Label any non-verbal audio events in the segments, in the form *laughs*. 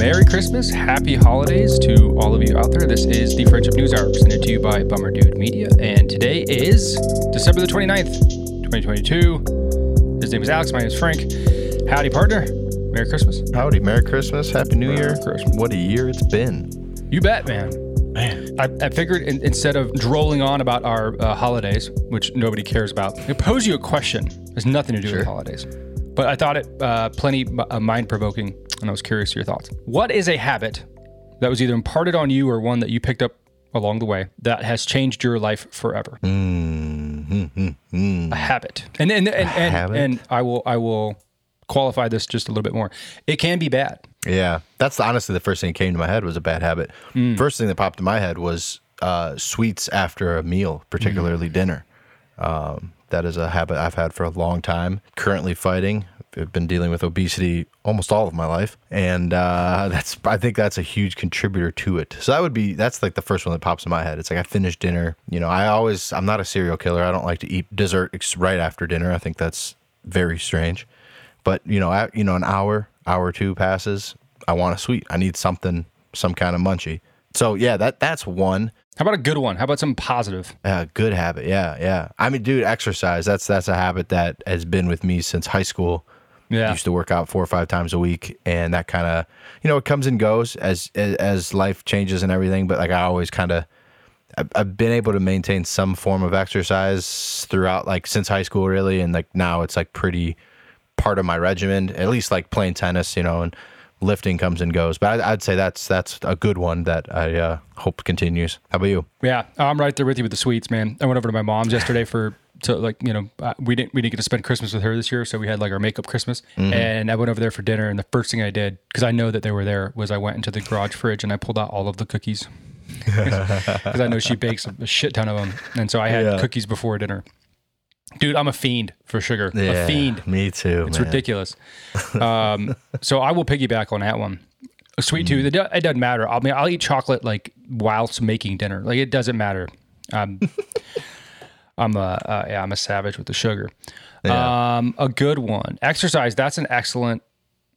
Merry Christmas, Happy Holidays to all of you out there. This is the Friendship News Hour presented to you by Bummer Dude Media, and today is December the 29th, 2022. His name is Alex, my name is Frank. Howdy, partner. Merry Christmas. Howdy, Merry Christmas, Happy New Year. Christmas. What a year it's been. You bet, man. Man. I, I figured in, instead of drolling on about our uh, holidays, which nobody cares about, I pose you a question. It has nothing to do Sure. with holidays, but I thought it uh, plenty uh, mind provoking, and I was curious to your thoughts. What is a habit that was either imparted on you or one that you picked up along the way that has changed your life forever? Mm-hmm. A habit, and and and and, habit? and I will I will qualify this just a little bit more. It can be bad. Yeah, that's honestly the first thing that came to my head was a bad habit. Mm. First thing that popped in my head was uh, sweets after a meal, particularly Mm. dinner. Um, that is a habit I've had for a long time. Currently fighting. I've been dealing with obesity almost all of my life, and uh, that's I think that's a huge contributor to it. So that would be that's like the first one that pops in my head. It's like I finished dinner. You know, I always I'm not a serial killer. I don't like to eat dessert right after dinner. I think that's very strange. But you know, I, you know, an hour, hour or two passes. I want a sweet. I need something, some kind of munchie. So yeah, that that's one. How about a good one? How about something positive? Uh, good habit. Yeah, yeah. I mean, dude, exercise. That's that's a habit that has been with me since high school. Yeah. Used to work out four or five times a week, and that kind of, you know, it comes and goes as as, as life changes and everything. But like I always kind of, I've, I've been able to maintain some form of exercise throughout, like since high school, really, and like now it's like pretty part of my regimen. At least like playing tennis, you know, and lifting comes and goes. But I, I'd say that's that's a good one that I uh, hope continues. How about you? Yeah, I'm right there with you with the sweets, man. I went over to my mom's yesterday for to like you know uh, we didn't we didn't get to spend Christmas with her this year, so we had like our makeup Christmas, and I went over there for dinner, and the first thing I did because I know that they were there was I went into the garage fridge and I pulled out all of the cookies *laughs* because I know she bakes a shit ton of them, and so I had Yeah. cookies before dinner. Dude, I'm a fiend for sugar. a fiend. Me too. It's man. ridiculous. Um, *laughs* so I will piggyback on that one. A sweet tooth. It, do- it doesn't matter. I mean, I'll eat chocolate like whilst making dinner. Like it doesn't matter. Um, *laughs* I'm a uh, yeah, I'm a savage with the sugar. Yeah. Um, a good one. Exercise. That's an excellent.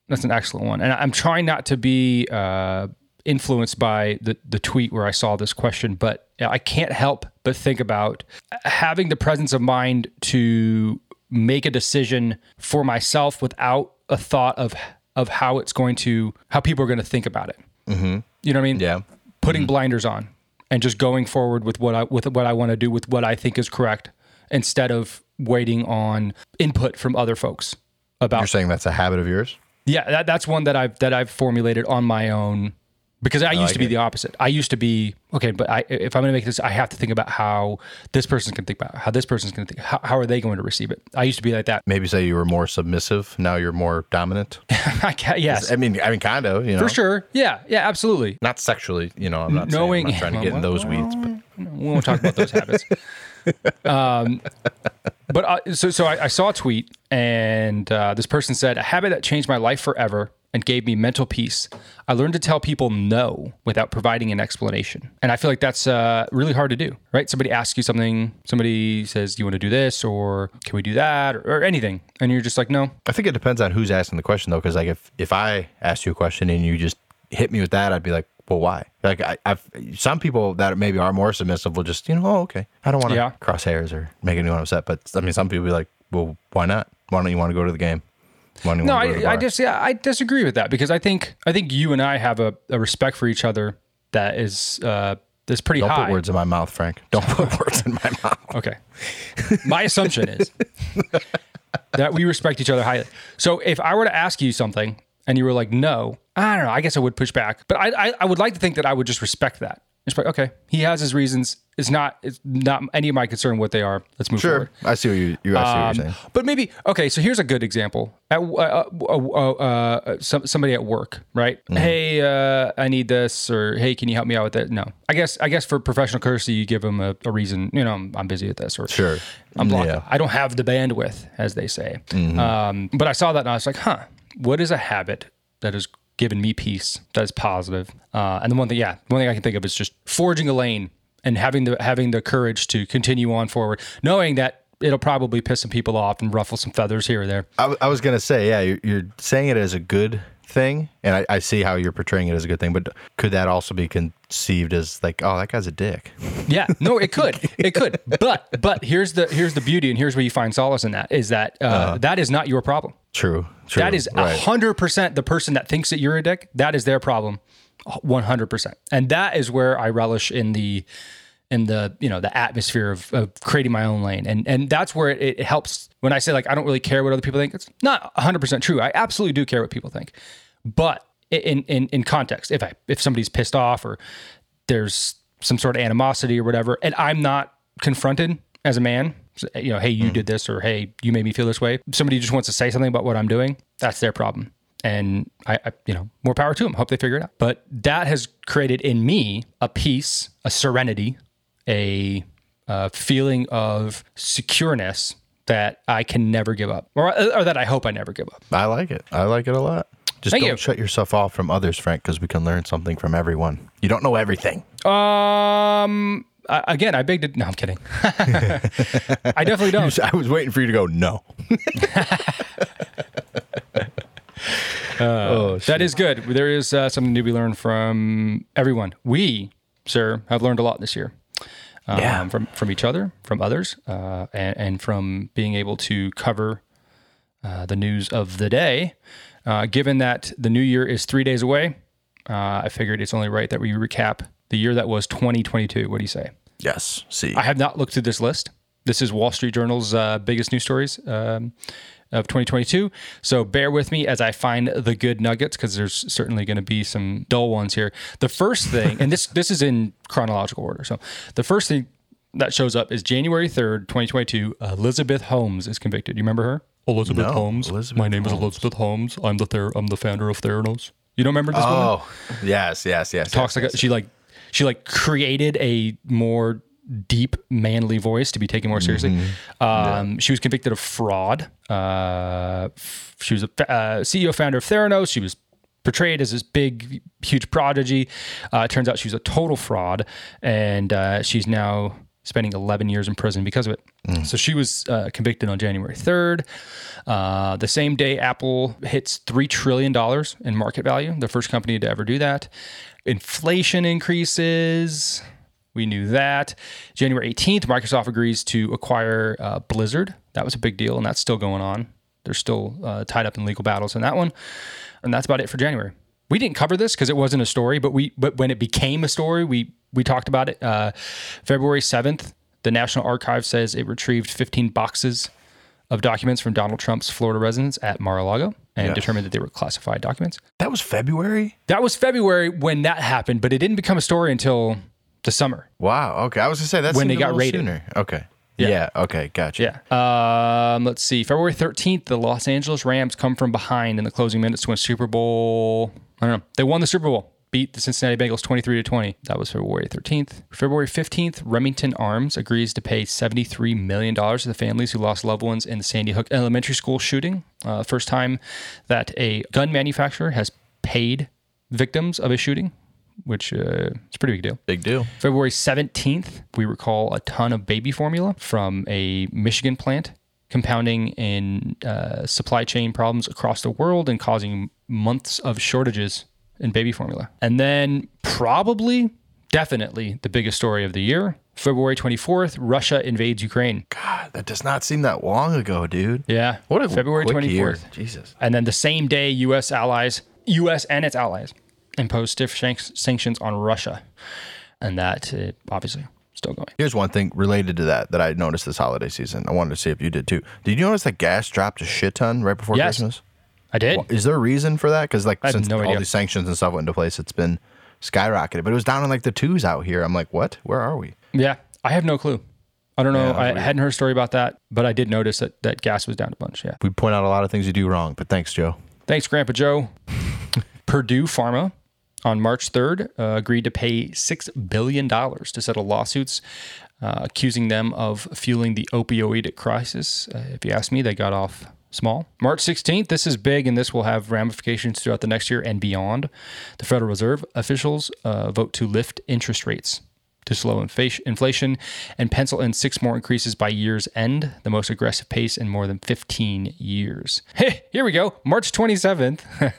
That's an excellent one. And I'm trying not to be uh, influenced by the the tweet where I saw this question, but I can't help but think about having the presence of mind to make a decision for myself without a thought of of how it's going to how people are going to think about it. Mm-hmm. You know what I mean? Yeah. Putting blinders on and just going forward with what I with what I want to do with what I think is correct instead of waiting on input from other folks about You're saying that's a habit of yours? yeah, that, that's one that I've that I've formulated on my own because I used like to be it. the opposite. I used to be okay, but I, if I'm going to make this, I have to think about how this person's going to think about it, how this person's going to think. How, how are they going to receive it? I used to be like that. Maybe say you were more submissive. Now you're more dominant. *laughs* I yes, I mean, I mean, kind of. You know, for sure. Yeah, yeah, absolutely. Not sexually. You know, I'm not Knowing- saying, I'm not trying to get in those weeds, but We won't talk about those habits. *laughs* Um, but uh, so so I, I saw a tweet, and uh, this person said, "A habit that changed my life forever." And gave me mental peace. I learned to tell people no without providing an explanation. And I feel like that's uh, really hard to do, right? Somebody asks you something, somebody says, Do you want to do this? Or can we do that? Or, or anything. And you're just like, No. I think it depends on who's asking the question though. Because like if if I asked you a question and you just hit me with that, I'd be like, well, why? Like I, I've some people that maybe are more submissive will just you know, oh okay, I don't want to Yeah. cross hairs or make anyone upset. But I mean, some people be like, well, why not? Why don't you want to go to the game? No, to go to the I, I just yeah, I disagree with that because I think I think you and I have a, a respect for each other that is uh that's pretty high. don't high. put words in my mouth, Frank. Don't put *laughs* words in my mouth. Okay. My assumption is *laughs* that we respect each other highly. So if I were to ask you something and you were like, no, I don't know, I guess I would push back. But I, I, I would like to think that I would just respect that. Just like, okay, he has his reasons. It's not it's not any of my concern what they are. Let's move Sure, forward. I see what you. you I see what you're Um, saying. but maybe okay. So here's a good example. At uh, uh, uh, uh, some, somebody at work, right? Mm-hmm. Hey, uh, I need this, or hey, can you help me out with that? No, I guess I guess for professional courtesy, you give them a, a reason. You know, I'm, I'm busy with this, or Sure. I'm blocked. Yeah. Mm-hmm. I don't have the bandwidth, as they say. Um, but I saw that and I was like, huh, what is a habit that has given me peace that is positive? Uh, and the one thing, yeah, one thing I can think of is just forging a lane and having the having the courage to continue on forward, knowing that it'll probably piss some people off and ruffle some feathers here or there. I was gonna say, yeah, you're, you're saying it as a good thing, and I, I see how you're portraying it as a good thing, but could that also be conceived as like, oh, that guy's a dick? Yeah, no, it *laughs* could, it could, but but here's the here's the beauty, and here's where you find solace in that is that uh, that is not your problem. True. True. That is right. hundred percent the person that thinks that you're a dick. That is their problem, one hundred percent. And that is where I relish in the in the you know the atmosphere of, of creating my own lane. And and that's where it, it helps when I say like I don't really care what other people think. It's not hundred percent true. I absolutely do care what people think, but in in in context, if I if somebody's pissed off or there's some sort of animosity or whatever, and I'm not confronted as a man you know, hey, you mm. did this, or hey, you made me feel this way. Somebody just wants to say something about what I'm doing. That's their problem. And I, I, you know, more power to them. Hope they figure it out. But that has created in me a peace, a serenity, a, a feeling of secureness that I can never give up, or, or that I hope I never give up. I like it. I like it a lot. Just Thank don't you. shut yourself off from others, Frank, because we can learn something from everyone. You don't know everything. Um, again, I begged it. No, I'm kidding. *laughs* I definitely don't. *laughs* I was waiting for you to go no. *laughs* uh, oh, that is good. There is uh, something new we learned from everyone. We, sir, have learned a lot this year. Um, yeah. From from each other, from others, uh, and, and, from being able to cover uh, the news of the day. Uh, given that the new year is three days away, uh, I figured it's only right that we recap the year that was 2022. What do you say? Yes. See, I have not looked through this list. This is Wall Street Journal's uh, biggest news stories um, of 2022. So bear with me as I find the good nuggets because there's certainly going to be some dull ones here. The first thing, and this this is in chronological order. So the first thing that shows up is January 3rd, 2022. Elizabeth Holmes is convicted. You remember her? Elizabeth no, Holmes. Elizabeth My name Holmes. is Elizabeth Holmes. I'm the ther- I'm the founder of Theranos. You don't remember this oh, woman? yes, yes, yes. Talks yes, like yes. A, she like she like created a more deep manly voice to be taken more seriously. Mm-hmm. Um, yeah. She was convicted of fraud. Uh, she was a uh, CEO founder of Theranos. She was portrayed as this big, huge prodigy. Uh, turns out she was a total fraud, and uh, she's now spending 11 years in prison because of it. Mm. So she was uh, convicted on January 3rd. Uh, the same day, Apple hits $3 trillion in market value, the first company to ever do that. Inflation increases. We knew that. January 18th, Microsoft agrees to acquire uh, Blizzard. That was a big deal, and that's still going on. They're still uh, tied up in legal battles in that one. And that's about it for January. We didn't cover this because it wasn't a story, but we but when it became a story, we we talked about it. Uh, February 7th, the National Archive says it retrieved 15 boxes of documents from Donald Trump's Florida residence at Mar-a-Lago and yes. determined that they were classified documents. That was February? That was February when that happened, but it didn't become a story until the summer. Wow. Okay. I was going to say that's when they got raided. Sooner. Okay. Yeah. yeah. Okay. Gotcha. Yeah. Um, let's see. February 13th, the Los Angeles Rams come from behind in the closing minutes to win Super Bowl. I don't know. They won the Super Bowl beat the Cincinnati Bengals 23 to 20. That was February 13th. February 15th, Remington Arms agrees to pay $73 million to the families who lost loved ones in the Sandy Hook Elementary School shooting. Uh, first time that a gun manufacturer has paid victims of a shooting which uh, is a pretty big deal. Big deal. February 17th, we recall a ton of baby formula from a Michigan plant compounding in uh, supply chain problems across the world and causing months of shortages in baby formula. And then probably, definitely the biggest story of the year. February 24th, Russia invades Ukraine. God, that does not seem that long ago, dude. Yeah. What a February 24th. Year. Jesus. And then the same day, US allies, US and its allies imposed stiff sanctions on Russia. And that uh, obviously still going. Here's one thing related to that that I noticed this holiday season. I wanted to see if you did too. Did you notice that gas dropped a shit ton right before yes. Christmas? I did. Is there a reason for that? Because like since no all idea. these sanctions and stuff went into place, it's been skyrocketed. But it was down in like the twos out here. I'm like, what? Where are we? Yeah, I have no clue. I don't know. Yeah, I hadn't heard a story about that, but I did notice that that gas was down a bunch. Yeah. We point out a lot of things you do wrong, but thanks, Joe. Thanks, Grandpa Joe. *laughs* Purdue Pharma on March 3rd uh, agreed to pay $6 billion to settle lawsuits uh, accusing them of fueling the opioid crisis. Uh, if you ask me, they got off small. March 16th, this is big and this will have ramifications throughout the next year and beyond. The Federal Reserve officials uh, vote to lift interest rates to slow inflation and pencil in six more increases by year's end, the most aggressive pace in more than 15 years. *laughs* Hey, here we go. March 27th, *laughs*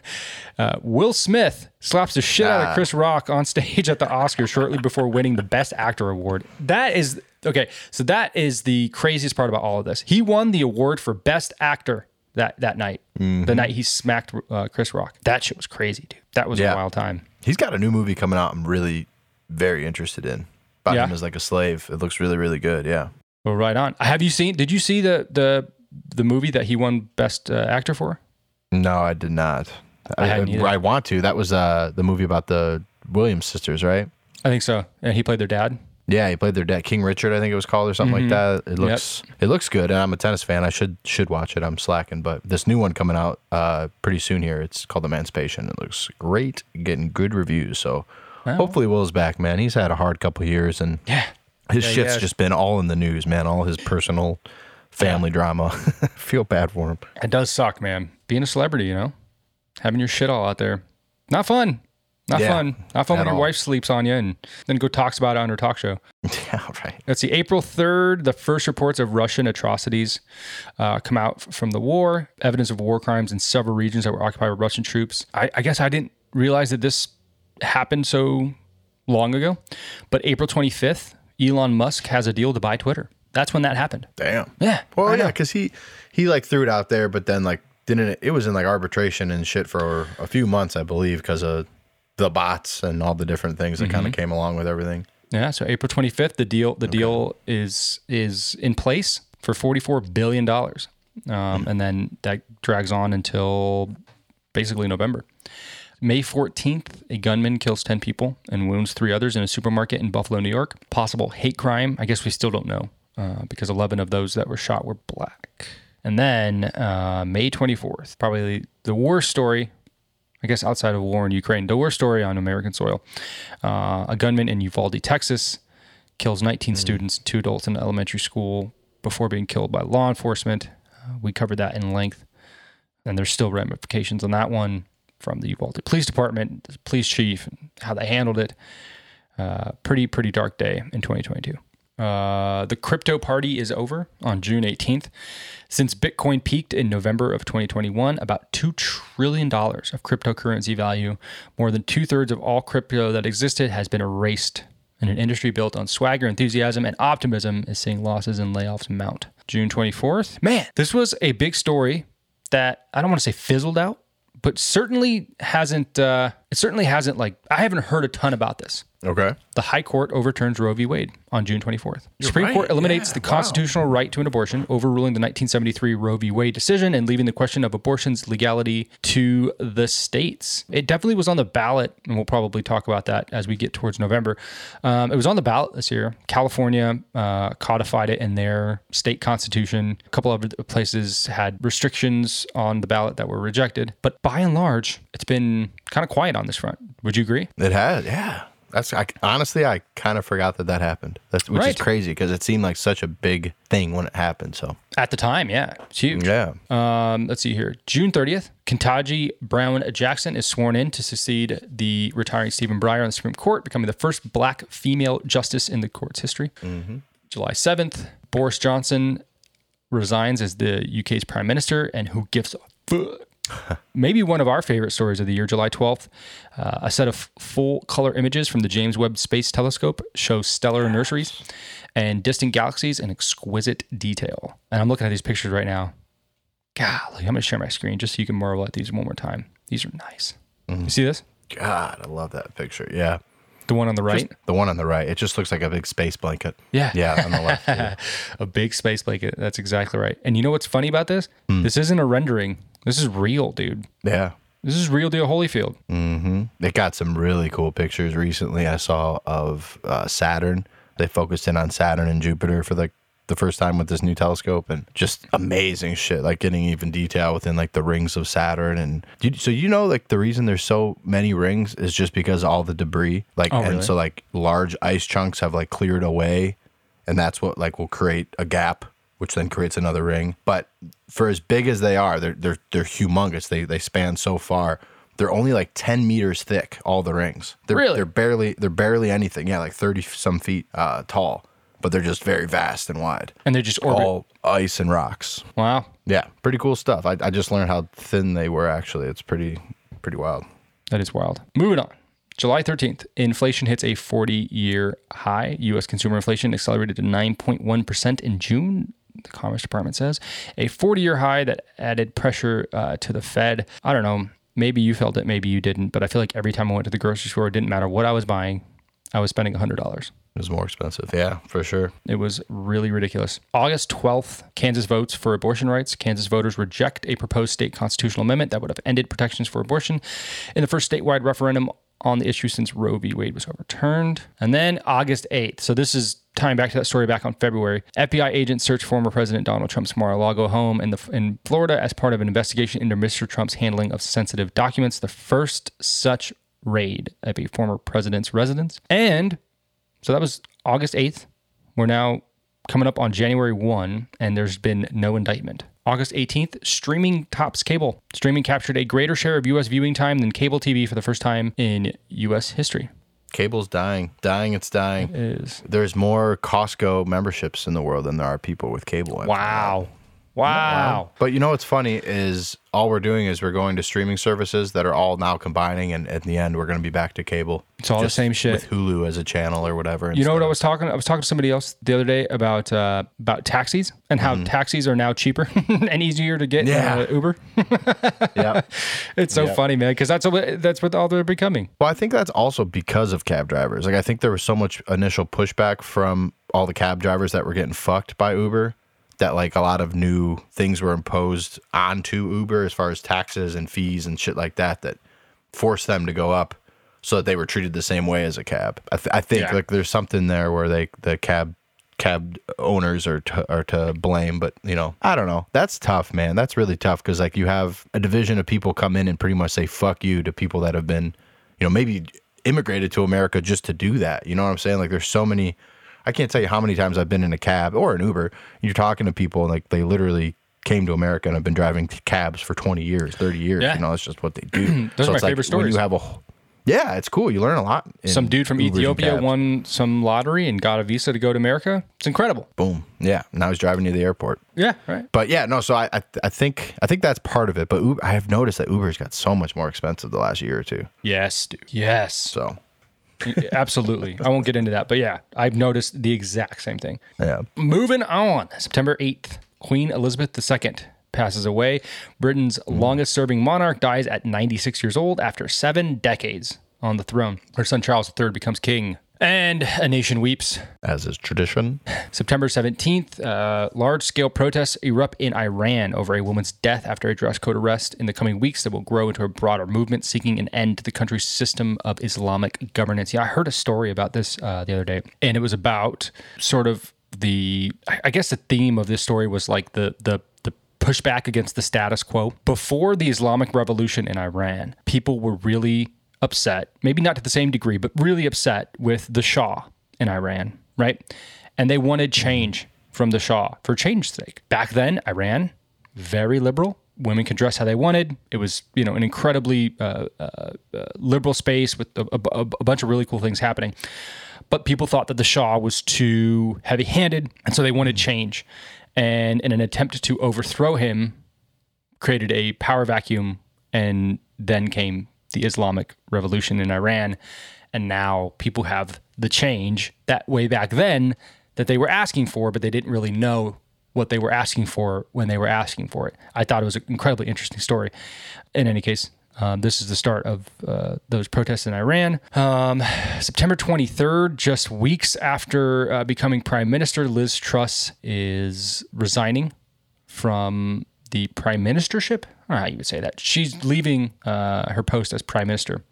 uh, Will Smith slaps the shit out of Ah. Chris Rock on stage at the Oscars shortly before winning the Best Actor award. That is okay. So that is the craziest part about all of this. He won the award for Best Actor that that night, Mm-hmm. the night he smacked uh, Chris Rock. That shit was crazy, dude. That was Yeah. a wild time. He's got a new movie coming out. I'm really very interested in. About Yeah. him as like a slave. It looks really, really good. Yeah. Well, right on. Have you seen? Did you see the the the movie that he won Best uh, Actor for? No, I did not. I I. I, want to. That was uh, the movie about the Williams sisters, right? I think so. And he played their dad. Yeah, he played their dad, King Richard, I think it was called, or something like Mm-hmm. that. It looks it looks good, and I'm a tennis fan. I should should watch it. I'm slacking, but this new one coming out uh, pretty soon here. It's called Emancipation. It looks great, getting good reviews. So hopefully Will's back, man. He's had a hard couple years, and Yeah. his Yeah, shit's yeah. just been all in the news, man. All his personal family drama. *laughs* Feel bad for him. It does suck, man. Being a celebrity, you know, having your shit all out there, not fun. Not Yeah, fun. Not fun when your all. wife sleeps on you and then go talks about it on her talk show. *laughs* yeah, right. Let's see. April 3rd, the first reports of Russian atrocities uh, come out from the war. Evidence of war crimes in several regions that were occupied by Russian troops. I, I guess I didn't realize that this happened so long ago. But April 25th, Elon Musk has a deal to buy Twitter. That's when that happened. Damn. Yeah. Well, I yeah, because he he like threw it out there, but then like didn't it? It was in like arbitration and shit for a few months, I believe, because of the bots and all the different things that Mm-hmm. kind of came along with everything. Yeah, so April 25th, the deal the deal is is in place for 44 billion dollars. Um, and then that drags on until basically November. May 14th, a gunman kills 10 people and wounds 3 others in a supermarket in Buffalo, New York. Possible hate crime. I guess we still don't know uh, because 11 of those that were shot were black. And then uh, May 24th, probably the worst story I guess outside of war in Ukraine, the worst story on American soil. Uh, a gunman in Uvalde, Texas, kills 19 students, two adults in an elementary school before being killed by law enforcement. Uh, we covered that in length, and there's still ramifications on that one from the Uvalde Police Department, the police chief, and how they handled it. Uh, pretty pretty dark day in 2022. Uh, the crypto party is over on June 18th. Since Bitcoin peaked in November of 2021, about $2 trillion of cryptocurrency value, more than two thirds of all crypto that existed, has been erased. And an industry built on swagger, enthusiasm, and optimism is seeing losses and layoffs mount. June 24th. Man, this was a big story that I don't want to say fizzled out, but certainly hasn't, uh, it certainly hasn't, like, I haven't heard a ton about this. Okay. The High Court overturns Roe v. Wade on June 24th. Supreme right. Court eliminates Yeah, the wow. constitutional right to an abortion, overruling the 1973 Roe v. Wade decision and leaving the question of abortion's legality to the states. It definitely was on the ballot, and we'll probably talk about that as we get towards November. Um, it was on the ballot this year. California uh, codified it in their state constitution. A couple of other places had restrictions on the ballot that were rejected. But by and large, it's been kind of quiet on this front. Would you agree? It has. Yeah. That's I, honestly, I kind of forgot that that happened. That's which Right. is crazy because it seemed like such a big thing when it happened. So At the time, yeah, it's huge. yeah. Um, let's see here. June 30th, Ketanji Brown Jackson is sworn in to succeed the retiring Stephen Breyer on the Supreme Court, becoming the first black female justice in the court's history. July 7th, Boris Johnson resigns as the UK's prime minister, and who gives a fuck? *laughs* Maybe one of our favorite stories of the year, July 12th. Uh, a set of full color images from the James Webb Space Telescope shows stellar nurseries and distant galaxies in exquisite detail. And I'm looking at these pictures right now. Golly, I'm going to share my screen just so you can marvel at these one more time. These are nice. You see this? God, I love that picture. Yeah. The one on the right? The one on the right, it just looks like a big space blanket. Yeah. Yeah, on the left. yeah. *laughs* a big space blanket. That's exactly right. And you know what's funny about this? Hmm. This isn't a rendering. This is real, dude. yeah. This is real deal Holyfield. They got some really cool pictures recently. I saw of uh, Saturn. They focused in on Saturn and Jupiter for like the first time with this new telescope, and just amazing shit. Like getting even detail within like the rings of Saturn, and you, so you know like the reason there's so many rings is just because all the debris. Like Oh, and really? so like large ice chunks have like cleared away, and that's what like will create a gap. Which then creates another ring, but for as big as they are, they're they're they're humongous. They they span so far, They're only like 10 meters thick, all the rings. They're, Really? They're barely they're barely anything. Yeah, like 30 some feet uh, tall, but they're just very vast and wide. And they're just orbit. All ice and rocks. Wow. Yeah, pretty cool stuff. I, I just learned how thin they were. Actually, it's pretty pretty wild. That is wild. Moving on. July 13th, inflation hits a 40 year high. U.S. consumer inflation accelerated to 9.1% in June, the Commerce Department says. A 40 year high that added pressure uh, to the Fed. I don't know. Maybe you felt it, maybe you didn't, but I feel like every time I went to the grocery store, it didn't matter what I was buying, I was spending $100. It was more expensive. Yeah, for sure. It was really ridiculous. August 12th, Kansas votes for abortion rights. Kansas voters reject a proposed state constitutional amendment that would have ended protections for abortion in the first statewide referendum on the issue since Roe v. Wade was overturned. And then August 8th. So this is tying back to that story back on February. FBI agents searched former President Donald Trump's Mar-a-Lago home in the in Florida as part of an investigation into Mr. Trump's handling of sensitive documents. The first such raid of a former president's residence. And so that was August 8th. We're now coming up on January 1, and there's been no indictment. August 18th, streaming tops cable. Streaming captured a greater share of U.S. viewing time than cable TV for the first time in U.S. history. Cable's dying. Dying, it's dying. Is There's more Costco memberships in the world than there are people with cable. I wow, wow. But you know what's funny is all we're doing is we're going to streaming services that are all now combining, and at the end we're going to be back to cable. It's all the same shit. with Hulu as a channel or whatever. You know what I was talking? I was talking to somebody else the other day about uh, about taxis and how taxis are now cheaper *laughs* and easier to get. Yeah. uh, Uber. *laughs* Yeah. *laughs* It's so Yeah. funny, man, because that's what that's what all they're becoming. Well, I think that's also because of cab drivers. Like I think there was so much initial pushback from all the cab drivers that were getting fucked by Uber that like a lot of new things were imposed onto Uber as far as taxes and fees and shit like that that forced them to go up so that they were treated the same way as a cab. I, th- I think Yeah. like there's something there where they the cab cab owners are to, are to blame but you know i don't know that's tough man that's really tough because like you have a division of people come in and pretty much say fuck you to people that have been you know maybe immigrated to america just to do that you know what i'm saying like there's so many i can't tell you how many times i've been in a cab or an uber you're talking to people and like they literally came to america and have been driving cabs for 20 years 30 years Yeah. you know it's just what they do *clears throat* Those are my like favorite when stories. you have a yeah it's cool you learn a lot Some dude from Ubers Ethiopia won some lottery and got a visa to go to America. It's incredible. boom yeah now he's driving to the airport Yeah, right. But yeah, no. So I, I, I think, I think that's part of it. But Uber, I have noticed that Uber's got so much more expensive the last year or two. Yes, dude. Yes. So *laughs* Absolutely. I won't get into that, but yeah, I've noticed the exact same thing. yeah, Moving on, September 8th, Queen Elizabeth II passes away. Britain's mm. longest serving monarch dies at 96 years old after seven decades on the throne. Her son Charles III becomes king. And a nation weeps. as is tradition. September 17th, uh, large scale protests erupt in Iran over a woman's death after a dress code arrest. In the coming weeks, that will grow into a broader movement seeking an end to the country's system of Islamic governance. Yeah, I heard a story about this uh, the other day, and it was about sort of the, I I guess the theme of this story was like the, the, the pushback against the status quo. Before the Islamic Revolution in Iran, people were really upset, maybe not to the same degree, but really upset with the Shah in Iran, right? And they wanted change from the Shah for change's sake. Back then, Iran, very liberal. Women could dress how they wanted. It was, you know, an incredibly uh, uh, uh, liberal space with a, a, a bunch of really cool things happening. But people thought that the Shah was too heavy handed. And so they wanted change. And in an attempt to overthrow him, created a power vacuum. And then came the Islamic Revolution in Iran. And now people have the change that way back then that they were asking for, but they didn't really know what they were asking for when they were asking for it. I thought it was an incredibly interesting story. In any case, um, this is the start of uh, those protests in Iran. Um, September 23rd, just weeks after uh, becoming prime minister, Liz Truss is resigning from the prime ministership. I don't know how you would say that. She's leaving uh, her post as prime minister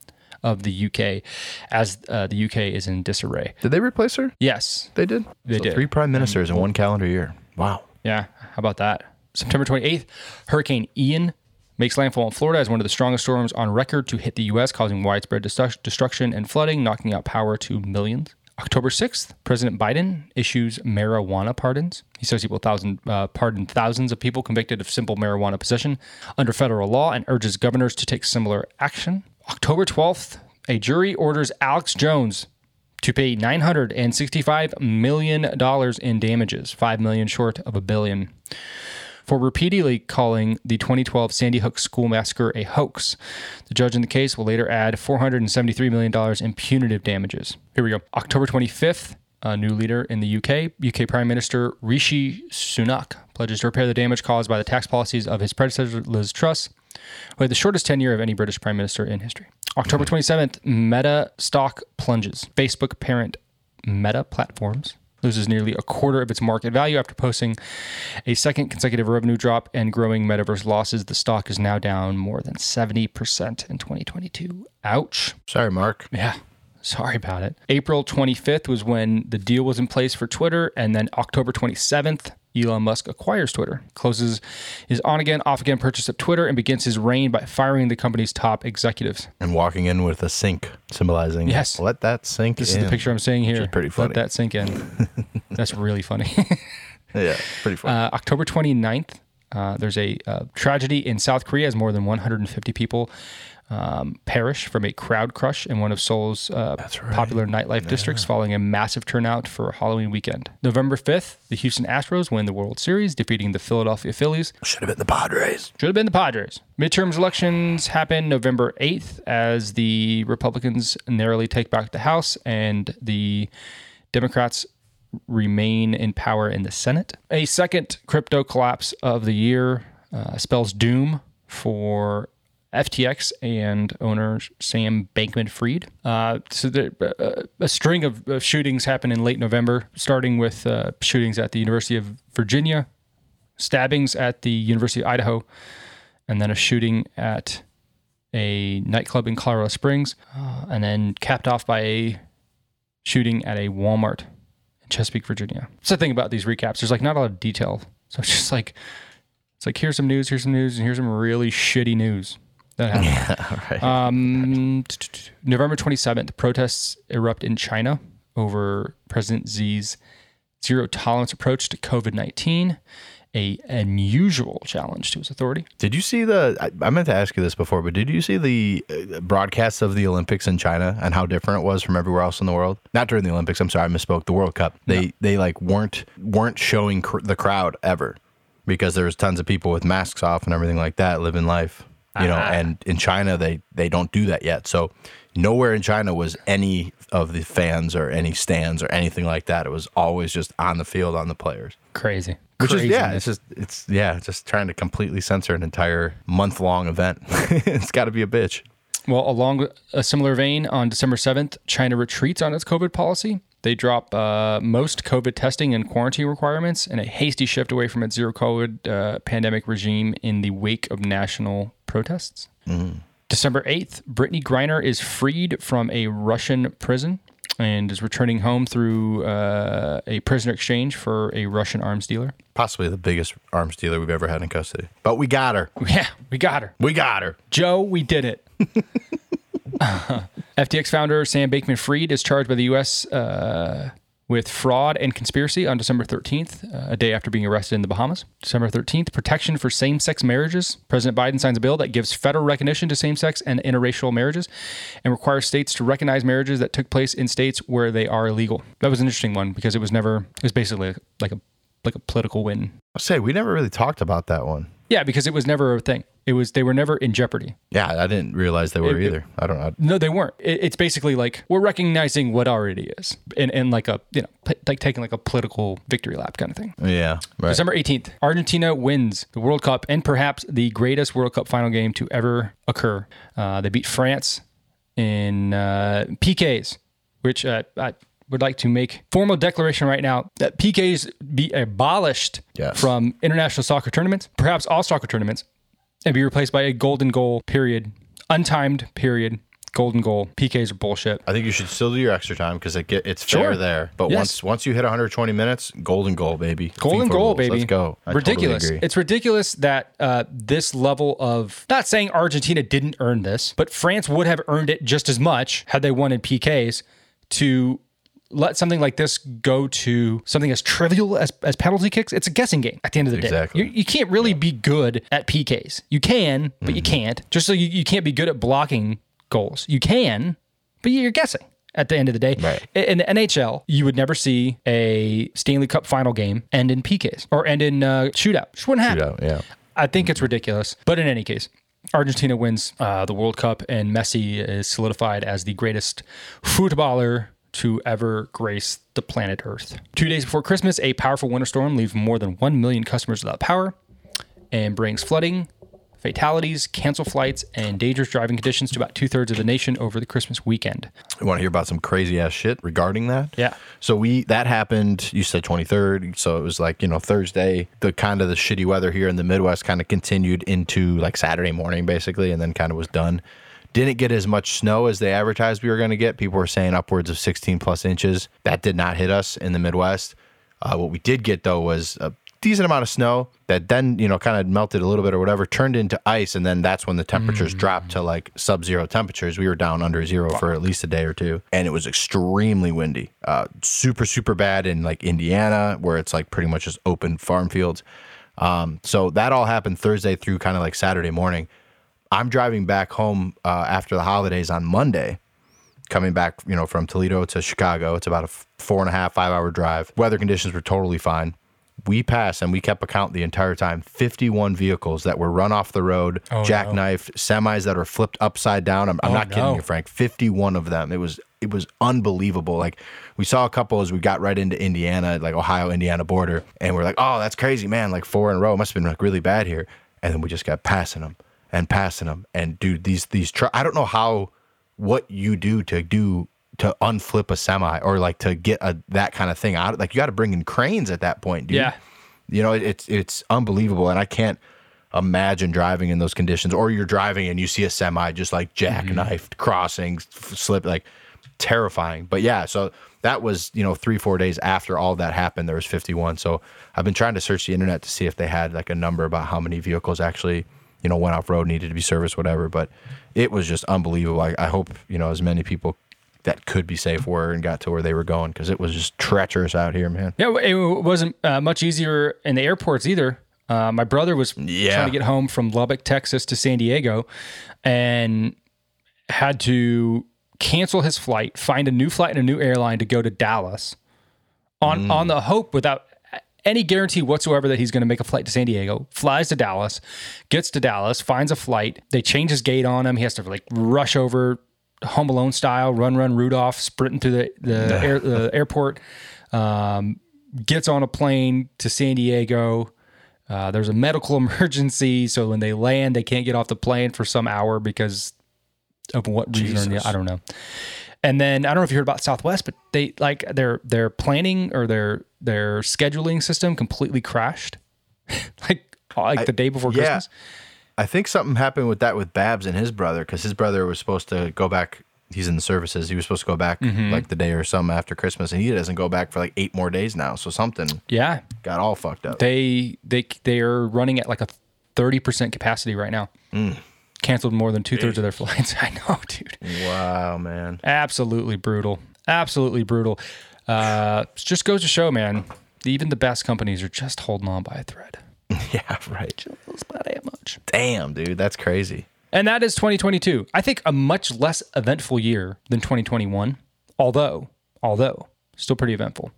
of the UK as uh, the UK is in disarray. Did they replace her? Yes. They did. They So did. Three prime ministers in one calendar year. Wow. Yeah. How about that? September 28th, Hurricane Ian makes landfall in Florida as one of the strongest storms on record to hit the U.S., causing widespread destru- destruction and flooding, knocking out power to millions. October 6th, President Biden issues marijuana pardons. He says he will thousand, uh, pardon thousands of people convicted of simple marijuana possession under federal law and urges governors to take similar action. October 12th, a jury orders Alex Jones to pay $965 million in damages, 5 million short of a billion, for repeatedly calling the 2012 Sandy Hook school massacre a hoax. The judge in the case will later add $473 million in punitive damages. Here we go. October 25th, a new leader in the UK, UK Prime Minister Rishi Sunak pledges to repair the damage caused by the tax policies of his predecessor Liz Truss, who had the shortest tenure of any British prime minister in history. October 27th, Meta stock plunges. Facebook parent Meta Platforms loses nearly a quarter of its market value after posting a second consecutive revenue drop and growing metaverse losses. The stock is now down more than 70% in 2022. Ouch. Sorry, Mark. Yeah. Sorry about it. April 25th was when the deal was in place for Twitter. And then October 27th, Elon Musk acquires Twitter, closes his on again, off again purchase of Twitter, and begins his reign by firing the company's top executives. And walking in with a sink, symbolizing Yes. let that sink This in. is the picture I'm seeing here. pretty funny. Let that sink in. *laughs* That's really funny. Yeah, pretty fun. Uh, October 29th, uh, there's a uh, tragedy in South Korea as more than 150 people um, perish from a crowd crush in one of Seoul's uh, popular nightlife districts following a massive turnout for Halloween weekend. November 5th, the Houston Astros win the World Series, defeating the Philadelphia Phillies. Should have been the Padres. Should have been the Padres. Midterms elections happen November 8th as the Republicans narrowly take back the House and the Democrats remain in power in the Senate. A second crypto collapse of the year uh, spells doom for FTX and owner Sam Bankman Fried. Uh, so there, uh, a string of, of shootings happened in late November, starting with uh, shootings at the University of Virginia, stabbings at the University of Idaho, and then a shooting at a nightclub in Colorado Springs, uh, and then capped off by a shooting at a Walmart Chesapeake, Virginia. That's the thing about these recaps. There's like not a lot of detail. So it's just like it's like here's some news, here's some news, and here's some really shitty news that *laughs* happened. Yeah, right. Um, *laughs* November 27th, protests erupt in China over President Xi's zero tolerance approach to COVID 19, a unusual challenge to his authority. Did you see the? I, I meant to ask you this before, but did you see the uh, broadcasts of the Olympics in China and how different it was from everywhere else in the world? Not during the Olympics. I'm sorry, I misspoke. The World Cup. They they like weren't weren't showing cr- the crowd ever because there was tons of people with masks off and everything like that living life. You know, and in China they they don't do that yet. So nowhere in China was any of the fans or any stands or anything like that. It was always just on the field on the players. Crazy. Which is yeah, it's just it's yeah, just trying to completely censor an entire month long event. *laughs* it's got to be a bitch. Well, along a similar vein, on December 7th, China retreats on its COVID policy. They drop uh, most COVID testing and quarantine requirements and a hasty shift away from its zero COVID uh, pandemic regime in the wake of national protests. December 8th, Brittney Griner is freed from a Russian prison and is returning home through uh, a prisoner exchange for a Russian arms dealer. Possibly the biggest arms dealer we've ever had in custody. But we got her. *laughs* Yeah, we got her. We got her. Joe, we did it. *laughs* FTX founder Sam Bankman Fried is charged by the U.S. Uh, with fraud and conspiracy on December 13th, uh, a day after being arrested in the Bahamas. December 13th, protection for same sex marriages. President Biden signs a bill that gives federal recognition to same sex and interracial marriages and requires states to recognize marriages that took place in states where they are illegal. That was an interesting one because it was never, it was basically like a like a political win. I'll say we never really talked about that one. Yeah, because it was never a thing. It was they were never in jeopardy. Yeah, I didn't realize they were It- either. I don't know. No, they weren't. It, it's basically like we're recognizing what already is, and and like a you know p- like taking like a political victory lap kind of thing. Yeah, right. December eighteenth, Argentina wins the World Cup and perhaps the greatest World Cup final game to ever occur. Uh, they beat France in uh, PKs, which uh, I would like to make formal declaration right now that PKs be abolished Yes. from international soccer tournaments, perhaps all soccer tournaments, and be replaced by a golden goal period, untimed period, golden goal. PKs are bullshit. I think you should still do your extra time because it get it's fair Sure. there. But Yes. once once you hit 120 minutes, golden goal, baby. Golden FIFA goal, rules. baby. Let's go. I ridiculous. Totally it's ridiculous that uh, this level of not saying Argentina didn't earn this, but France would have earned it just as much had they won in PKs to let something like this go to something as trivial as, as penalty kicks. It's a guessing game at the end of the Exactly. day. You, you can't really be good at PKs. You can, but you can't. Just so you, you can't be good at blocking goals. You can, but you're guessing at the end of the day. Right. In the NHL, you would never see a Stanley Cup final game end in PKs or end in uh, shootout. Just wouldn't happen. Shootout, yeah. I think it's ridiculous. But in any case, Argentina wins uh, the World Cup, and Messi is solidified as the greatest footballer to ever grace the planet Earth. Two days before Christmas, a powerful winter storm leaves more than 1 million customers without power and brings flooding, fatalities, cancel flights, and dangerous driving conditions to about two thirds of the nation over the Christmas weekend. You want to hear about some crazy ass shit regarding that? Yeah. So we that happened. You said 23rd, so it was like you know Thursday. The kind of the shitty weather here in the Midwest kind of continued into like Saturday morning, basically, and then kind of was done. Didn't get as much snow as they advertised we were going to get. People were saying upwards of 16 plus inches. That did not hit us in the Midwest. Uh, what we did get though was a decent amount of snow that then you know kind of melted a little bit or whatever, turned into ice, and then that's when the temperatures dropped to like sub-zero temperatures. We were down under zero for at least a day or two, and it was extremely windy, uh, super super bad in like Indiana where it's like pretty much just open farm fields. Um, so that all happened Thursday through kind of like Saturday morning. I'm driving back home uh, after the holidays on Monday, coming back, you know, from Toledo to Chicago. It's about a four and a half, five hour drive. Weather conditions were totally fine. We passed and we kept a count the entire time 51 vehicles that were run off the road, Oh, jackknifed, semis that were flipped upside down. I'm, I'm Oh, not kidding you, Frank. 51 of them. It was it was unbelievable. Like we saw a couple as we got right into Indiana, like Ohio Indiana border, and we're like, oh, that's crazy, man! Like four in a row. It must have been like really bad here. And then we just got passing them and passing them. And dude, these these tr- I don't know how what you do to do to unflip a semi or like to get a that kind of thing out. Like you got to bring in cranes at that point, dude. Yeah. You know, it's it's unbelievable, and I can't imagine driving in those conditions. Or you're driving and you see a semi just like mm-hmm. jackknifed crossing, f- slip, like terrifying. But yeah, so that was you know three four days after all that happened. There was 51. So I've been trying to search the internet to see if they had like a number about how many vehicles actually you know went off road, needed to be serviced, whatever. But it was just unbelievable. I, I hope you know as many people that could be safe were and got to where they were going because it was just treacherous out here, man. Yeah, it wasn't uh, much easier in the airports either. Uh, my brother was Yeah. trying to get home from Lubbock, Texas to San Diego and had to cancel his flight, find a new flight and a new airline to go to Dallas on, on the hope without any guarantee whatsoever that he's going to make a flight to San Diego. Flies to Dallas, gets to Dallas, finds a flight. They change his gate on him. He has to like rush over Home Alone style, run, run Rudolph, sprinting through the, the, air, the *laughs* airport. Um, gets on a plane to San Diego. Uh, there's a medical *laughs* emergency, so when they land, they can't get off the plane for some hour because of what reason? I don't know. And then I don't know if you heard about Southwest, but they like their their planning or their their scheduling system completely crashed, *laughs* like like the day before yeah. Christmas. I think something happened with that with Babs and his brother because his brother was supposed to go back. He's in the services. He was supposed to go back Mm-hmm. like the day or something after Christmas, and he doesn't go back for like eight more days now. So something Yeah, got all fucked up. they they they are running at like a thirty percent capacity right now. Mm. Canceled more than two thirds of their flights. *laughs* I know, dude. wow, man. Absolutely brutal. Absolutely brutal. Uh, just goes to show, man. Even the best companies are just holding on by a thread. *laughs* Yeah, right. Just by that much. Damn, dude, that's crazy. And that is 2022. I think a much less eventful year than 2021, although, although still pretty eventful.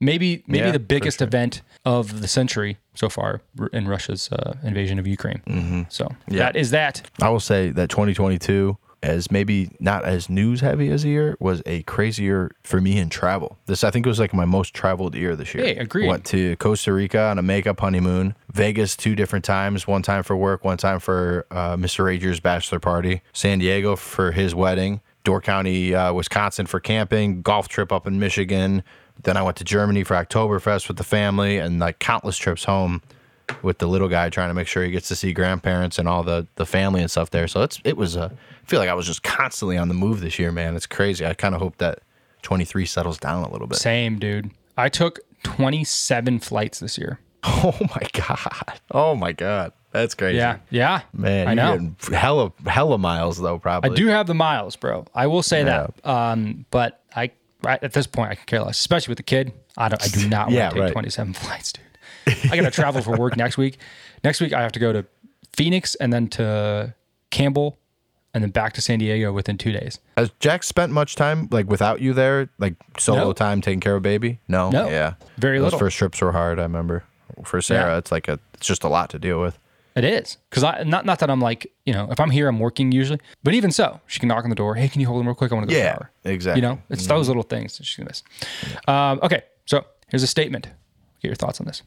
Maybe, maybe Yeah, the biggest sure. event of the century so far in Russia's uh, invasion of Ukraine. Mm-hmm. So Yeah. that is that. I will say that 2022, as maybe not as news heavy as a year, was a crazier for me in travel. This I think was like my most traveled year this year. Hey, agreed. Went to Costa Rica on a makeup honeymoon, Vegas two different times, one time for work, one time for uh, Mr. Rager's bachelor party, San Diego for his wedding, Door County, uh, Wisconsin for camping, golf trip up in Michigan. Then I went to Germany for Oktoberfest with the family, and like countless trips home with the little guy trying to make sure he gets to see grandparents and all the the family and stuff there. So it's it was uh, I feel like I was just constantly on the move this year, man. It's crazy. I kind of hope that 23 settles down a little bit. Same, dude. I took 27 flights this year. *laughs* Oh my god. Oh my god. That's crazy. Yeah. Yeah. Man, I know. hella hella miles though probably. I do have the miles, bro. I will say that. Um, but I right at this point, I can care less, especially with the kid. I don't. I do not *laughs* want Yeah, to take right. 27 flights, dude. *laughs* I got to travel for work next week. Next week, I have to go to Phoenix and then to Campbell, and then back to San Diego within two days. Has Jack spent much time like without you there, like solo No. time taking care of baby? No, No. yeah, Very little. Those first trips were hard. I remember for Sarah, Yeah. it's like a, it's just a lot to deal with. It is because I not not that I'm like you know if I'm here I'm working usually, but even so, she can knock on the door. Hey, can you hold him real quick? I want to go Yeah, shower. exactly. You know, it's those little things that she's gonna miss. Um, okay, so here's a statement. Get your thoughts on this.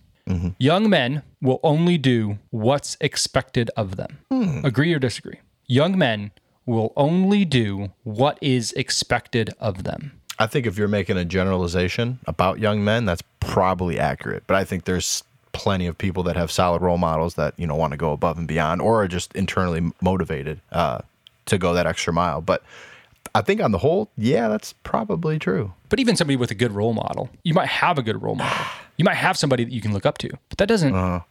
Young men will only do what's expected of them. Agree or disagree? Young men will only do what is expected of them. I think if you're making a generalization about young men, that's probably accurate. But I think there's plenty of people that have solid role models that you know want to go above and beyond, or are just internally motivated uh, to go that extra mile. But I think on the whole, yeah, that's probably true. But even somebody with a good role model, you might have a good role model. *sighs* You might have somebody that you can look up to, but that doesn't uh-huh.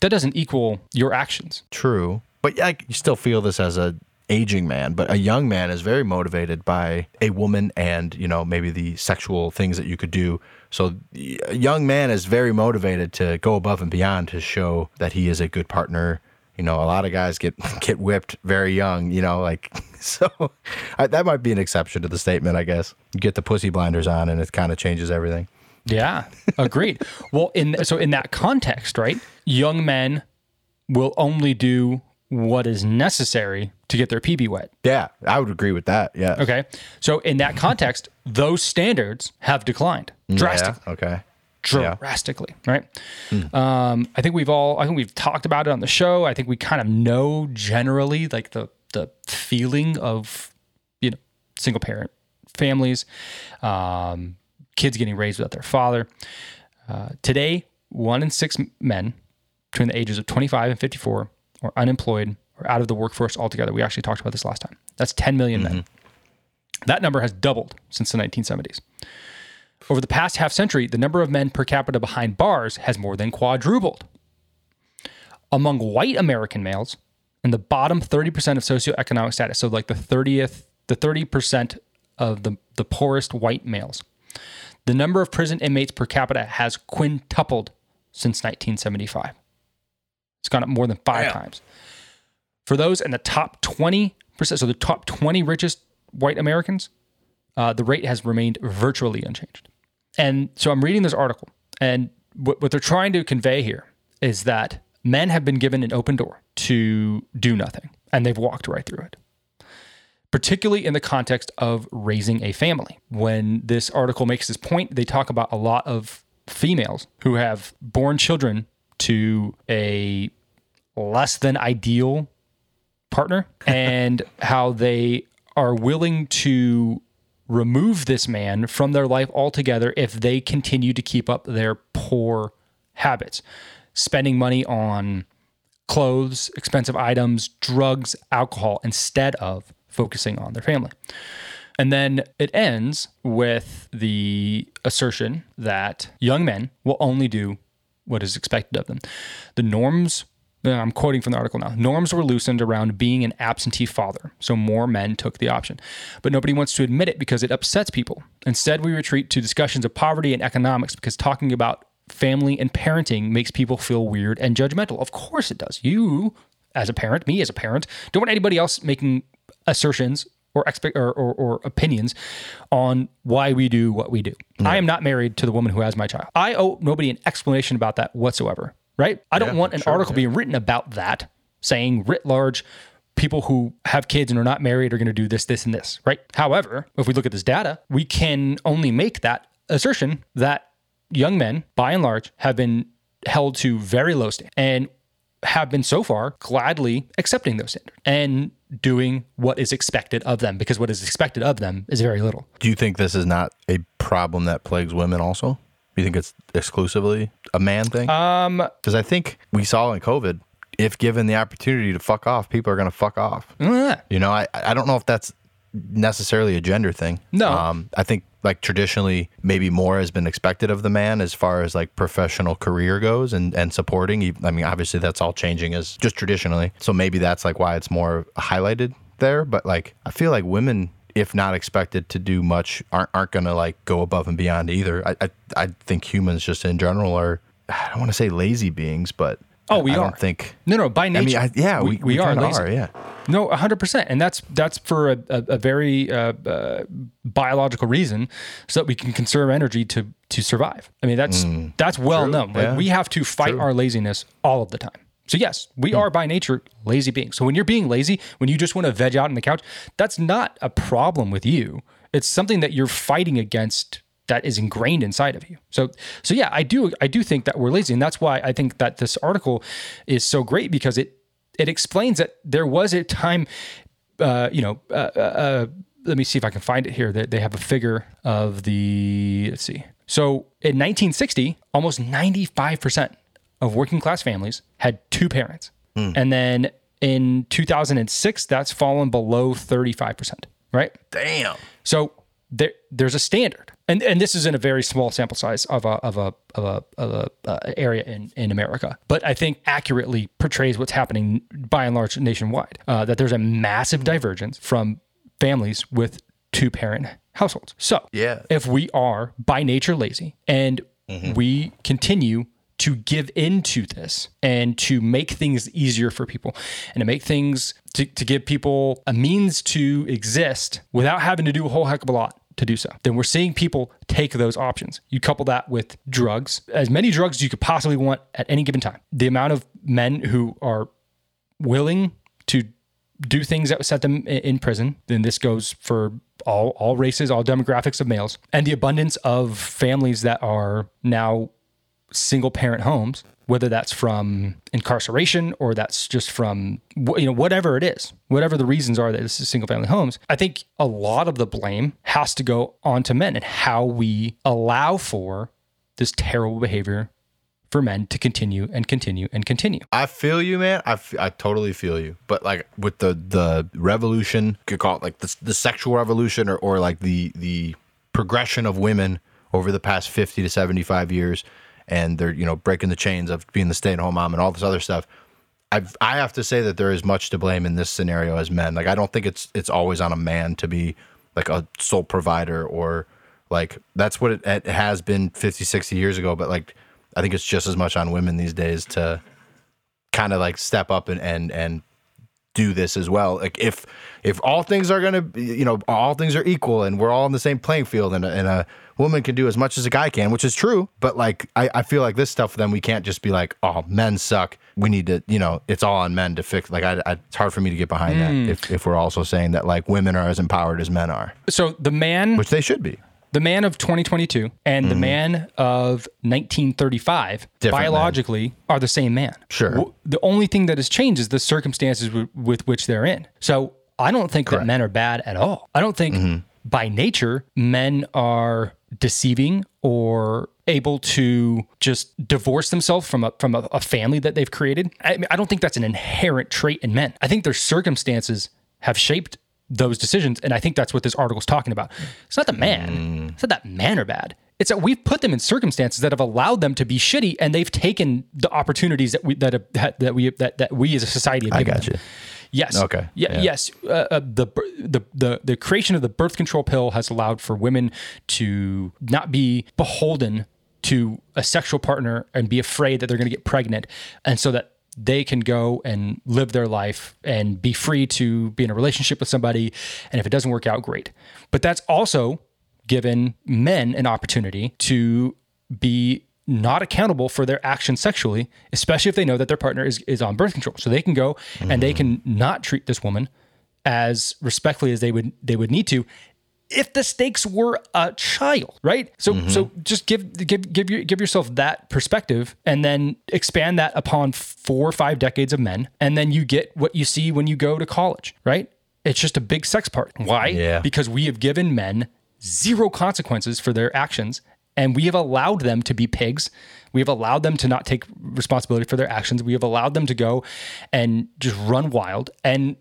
that doesn't equal your actions. True, but yeah, you still feel this as a aging man, but a young man is very motivated by a woman and you know maybe the sexual things that you could do. So a young man is very motivated to go above and beyond to show that he is a good partner. You know, a lot of guys get *laughs* get whipped very young. You know, like *laughs* so I, that might be an exception to the statement, I guess. You get the pussy blinders on, and it kind of changes everything. Yeah, agreed. *laughs* well, in so in that context, right? Young men will only do what is necessary to get their PB wet. Yeah, I would agree with that. Yeah. Okay. So in that context, those standards have declined drastically. Yeah. Okay. Yeah. drastically, right? Um, I think we've all, I think we've talked about it on the show. I think we kind of know generally like the the feeling of you know single parent families, um, kids getting raised without their father. Uh, today, one in six men between the ages of 25 and 54 are unemployed or out of the workforce altogether. We actually talked about this last time. That's 10 million men. That number has doubled since the 1970s. Over the past half century, the number of men per capita behind bars has more than quadrupled. Among white American males, in the bottom 30% of socioeconomic status, so like the 30th, the 30% of the, the poorest white males, the number of prison inmates per capita has quintupled since 1975. It's gone up more than five times. For those in the top 20%, so the top 20 richest white Americans, uh, the rate has remained virtually unchanged. And so I'm reading this article, and what, what they're trying to convey here is that men have been given an open door to do nothing, and they've walked right through it. Particularly in the context of raising a family. When this article makes this point, they talk about a lot of females who have born children to a less than ideal partner *laughs* and how they are willing to remove this man from their life altogether if they continue to keep up their poor habits, spending money on clothes, expensive items, drugs, alcohol, instead of focusing on their family. And then it ends with the assertion that young men will only do what is expected of them. The norms, Uh, I'm quoting from the article now, norms were loosened around being an absentee father. So more men took the option. But nobody wants to admit it because it upsets people. Instead, we retreat to discussions of poverty and economics because talking about family and parenting makes people feel weird and judgmental. Of course it does. You, as a parent, me as a parent, don't want anybody else making assertions or, or, or, or opinions on why we do what we do. I am not married to the woman who has my child. I owe nobody an explanation about that whatsoever, right? I don't Yeah, want an sure, article being written about that saying writ large, people who have kids and are not married are going to do this, this, and this, right? However, if we look at this data, we can only make that assertion that young men, by and large, have been held to very low standards and have been so far gladly accepting those standards and doing what is expected of them because what is expected of them is very little. Do you think this is not a problem that plagues women also? You think it's exclusively a man thing? Um, Because I think we saw in COVID, if given the opportunity to fuck off, people are going to fuck off. eh, You know, I I don't know if that's necessarily a gender thing. No. Um, I think like traditionally, maybe more has been expected of the man as far as like professional career goes and and supporting. I mean, obviously that's all changing as just traditionally. So maybe that's like why it's more highlighted there. But like, I feel like women if not expected to do much, aren't aren't gonna like go above and beyond either. I I, I think humans just in general are I don't want to say lazy beings, but Oh, we I are. don't think. No, no. By I nature, mean, I, yeah, we, we, are kinda lazy. are, yeah. No, hundred percent, and that's that's for a, a, a very uh, uh, biological reason, so that we can conserve energy to to survive. I mean, that's that's well known. Like, yeah. we have to fight our laziness all of the time. So yes, we are by nature lazy beings. So when you're being lazy, when you just want to veg out on the couch, that's not a problem with you. It's something that you're fighting against that is ingrained inside of you. So so yeah, I do I do think that we're lazy, and that's why I think that this article is so great because it it explains that there was a time, uh, you know, uh, uh, uh, let me see if I can find it here. They, they have a figure of the let's see. So in 1960, almost 95 percent of working class families had two parents, and then in 2006, that's fallen below 35 percent. Right. Damn. So there, there's a standard, and and this is in a very small sample size of a of a of a, of a uh, area in in America, but I think accurately portrays what's happening by and large nationwide. Uh, that there's a massive divergence from families with two parent households. So Yeah. if we are by nature lazy and we continue to give into this and to make things easier for people and to make things to, to give people a means to exist without having to do a whole heck of a lot to do so then we're seeing people take those options you couple that with drugs as many drugs as you could possibly want at any given time the amount of men who are willing to do things that would set them in prison. Then this goes for all all races, all demographics of males, and the abundance of families that are now single parent homes, whether that's from incarceration or that's just from you know whatever it is, whatever the reasons are that this is single family homes. I think a lot of the blame has to go onto men and how we allow for this terrible behavior for men to continue and continue and continue. I feel you, man. I, f- I totally feel you. But like with the the revolution, you could call it like the, the sexual revolution or, or like the the progression of women over the past 50 to 75 years and they're, you know, breaking the chains of being the stay-at-home mom and all this other stuff. I've, I have to say that there is much to blame in this scenario as men. Like I don't think it's it's always on a man to be like a sole provider or like that's what it, it has been 50 60 years ago but like I think it's just as much on women these days to kind of like step up and and and do this as well. Like if if all things are gonna, you know, all things are equal and we're all on the same playing field, and a, and a woman can do as much as a guy can, which is true. But like I, I feel like this stuff, then we can't just be like, oh, men suck. We need to, you know, it's all on men to fix. Like I, I it's hard for me to get behind that if if we're also saying that like women are as empowered as men are, So the man which they should be. the man of 2022 and the man of 1935 Mm-hmm. Different men. biologically are the same man. Sure. W- The only thing that has changed is the circumstances w- with which they're in. So I don't think that men are bad at all. I don't think Mm-hmm. by nature men are deceiving or able to just divorce themselves from a from a, a family that they've created. I, I don't think that's an inherent trait in men. I think their circumstances have shaped those decisions, and I think that's what this article is talking about. It's not the man. It's not that men are bad. It's that we've put them in circumstances that have allowed them to be shitty, and they've taken the opportunities that we that have, that we that, that we as a society have I given got them. you. Yes. Okay. Yeah. Yeah. Yes. Uh, uh, the, the the the creation of the birth control pill has allowed for women to not be beholden to a sexual partner and be afraid that they're going to get pregnant, and so that they can go and live their life and be free to be in a relationship with somebody. And if it doesn't work out, great. But that's also given men an opportunity to be not accountable for their actions sexually, especially if they know that their partner is, is on birth control. So they can go and they mm-hmm. can not treat this woman as respectfully as they would they would need to if the stakes were a child, right? So mm-hmm. so just give give give your, give yourself that perspective and then expand that upon four or five decades of men and then you get what you see when you go to college, right? It's just a big sex part. Why? Yeah. Because we have given men zero consequences for their actions and we have allowed them to be pigs. We have allowed them to not take responsibility for their actions. We have allowed them to go and just run wild. And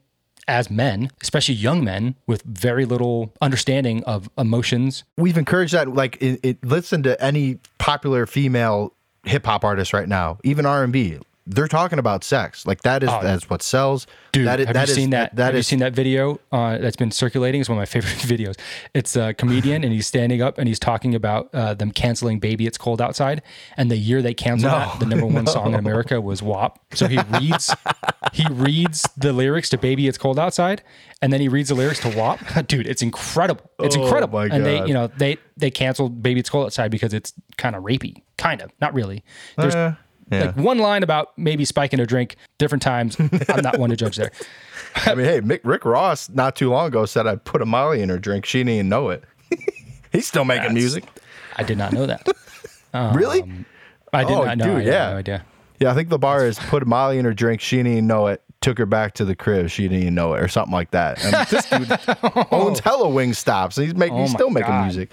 as men, especially young men with very little understanding of emotions, we've encouraged that like it, it listen to any popular female hip hop artist right now even r&b they're talking about sex. Like that is that's what sells. Oh. Dude, that is, have that you is- seen that? That have you seen that video uh, that's been circulating? It's one of my *laughs* favorite *laughs* videos. It's a comedian and he's standing up and he's talking about uh, them canceling "Baby It's Cold Outside," and the year they canceled No, that, the number one song in America was "WAP." So he reads *laughs* he reads the lyrics to "Baby It's Cold Outside," and then he reads the lyrics to "WAP." Dude, it's incredible. It's Oh, incredible. and they, you know, they they canceled "Baby It's Cold Outside" because it's kind of rapey. Kind of, not really. There's Uh, yeah. like one line about maybe spiking a drink different times. I'm not one to judge there. *laughs* I mean, hey, Mick, Rick Ross not too long ago said I put a Molly in her drink. She didn't even know it. *laughs* He's still making That's- music. I did not know that. *laughs* really? Um, I did Oh, not know. dude, I yeah. no idea. Yeah, I think the bar is put a Molly in her drink. She didn't even know it. Took her back to the crib. She didn't even know it, or something like that. And this dude owns hella Wingstops. And he's making. Oh he's still making music.